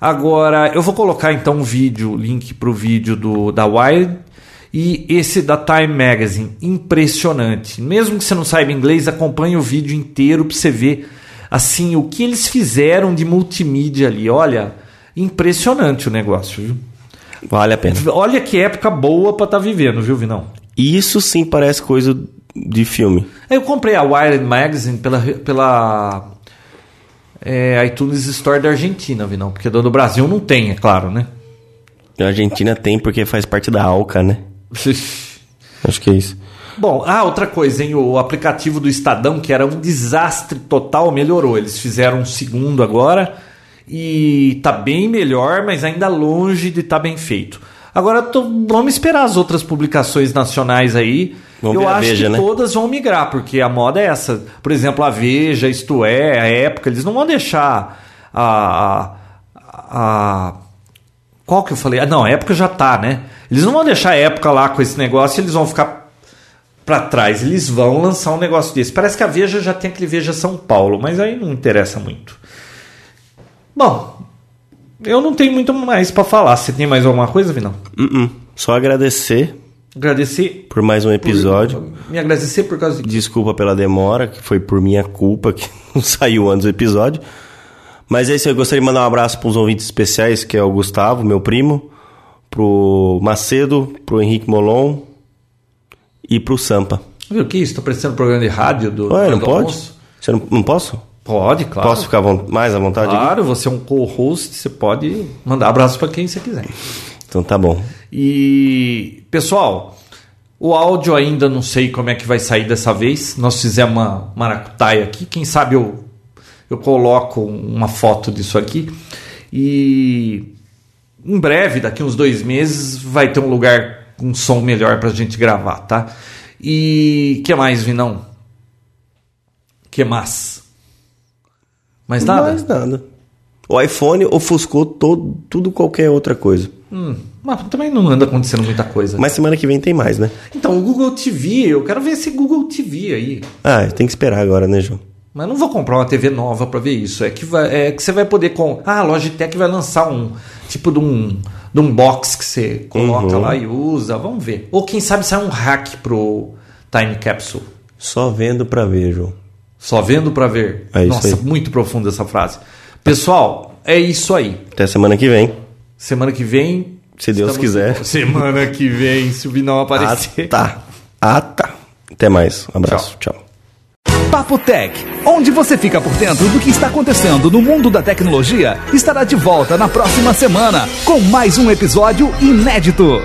Agora, eu vou colocar então um vídeo, link para o vídeo do, da Wire e esse da Time Magazine. Impressionante. Mesmo que você não saiba inglês, acompanhe o vídeo inteiro para você ver assim o que eles fizeram de multimídia ali. Olha, impressionante o negócio, viu? Vale a pena. Olha que época boa para estar tá vivendo, viu, Vinão? Isso sim parece coisa de filme. Eu comprei a Wired Magazine pela, pela é, iTunes Store da Argentina, Vinão, porque do Brasil não tem, é claro, né? A Argentina tem porque faz parte da Alca, né? Acho que é isso. Bom, ah, outra coisa, hein? O aplicativo do Estadão, que era um desastre total, melhorou. Eles fizeram um segundo agora e tá bem melhor, mas ainda longe de estar tá bem feito. Agora tô, vamos esperar as outras publicações nacionais aí. Vamos Eu acho Veja, que né? todas vão migrar, porque a moda é essa. Por exemplo, a Veja, isto é, a época, eles não vão deixar a, a, a qual que eu falei? Ah, não, a época já tá, né? Eles não vão deixar a época lá com esse negócio, eles vão ficar para trás. Eles vão lançar um negócio desse. Parece que a Veja já tem aquele Veja São Paulo, mas aí não interessa muito. Bom, eu não tenho muito mais para falar. Você tem mais alguma coisa, Vinão? Uh -uh. Só agradecer. Agradecer. Por mais um episódio. Por, me agradecer por causa de... Desculpa pela demora, que foi por minha culpa que não saiu antes do episódio. Mas é isso, eu gostaria de mandar um abraço para os ouvintes especiais, que é o Gustavo, meu primo, pro Macedo, pro Henrique Molon e pro Sampa. Viu o que? Estou prestando programa de rádio do. Ué, não pode? Você não, não posso? Pode, claro. Posso ficar mais à vontade? Claro, você é um co-host, você pode mandar abraço para quem você quiser. Então tá bom. E, pessoal, o áudio ainda não sei como é que vai sair dessa vez. Nós fizemos uma maracutaia aqui. Quem sabe eu, eu coloco uma foto disso aqui. E em breve, daqui uns dois meses, vai ter um lugar com um som melhor para a gente gravar, tá? E que mais, Vinão? que mais? Mais nada? Mais nada. O iPhone ofuscou todo, tudo qualquer outra coisa. Hum, mas também não anda acontecendo muita coisa. Mas semana que vem tem mais, né? Então, o Google TV, eu quero ver esse Google TV aí. Ah, tem que esperar agora, né, João? Mas não vou comprar uma TV nova para ver isso. É que, vai, é que você vai poder com. Ah, a Logitech vai lançar um tipo de um, de um box que você coloca Uhum. lá e usa. Vamos ver. Ou quem sabe sai um hack pro Time Capsule. Só vendo pra ver, João. Só vendo para ver. É Nossa, aí. muito profunda essa frase. Pessoal, é isso aí. Até semana que vem. Semana que vem. Se Deus quiser. Semana que vem, se o Vinão Ah, aparecer. tá. Ah, tá. Até mais. Um abraço. Tchau. Papo Tech, onde você fica por dentro do que está acontecendo no mundo da tecnologia, estará de volta na próxima semana com mais um episódio inédito.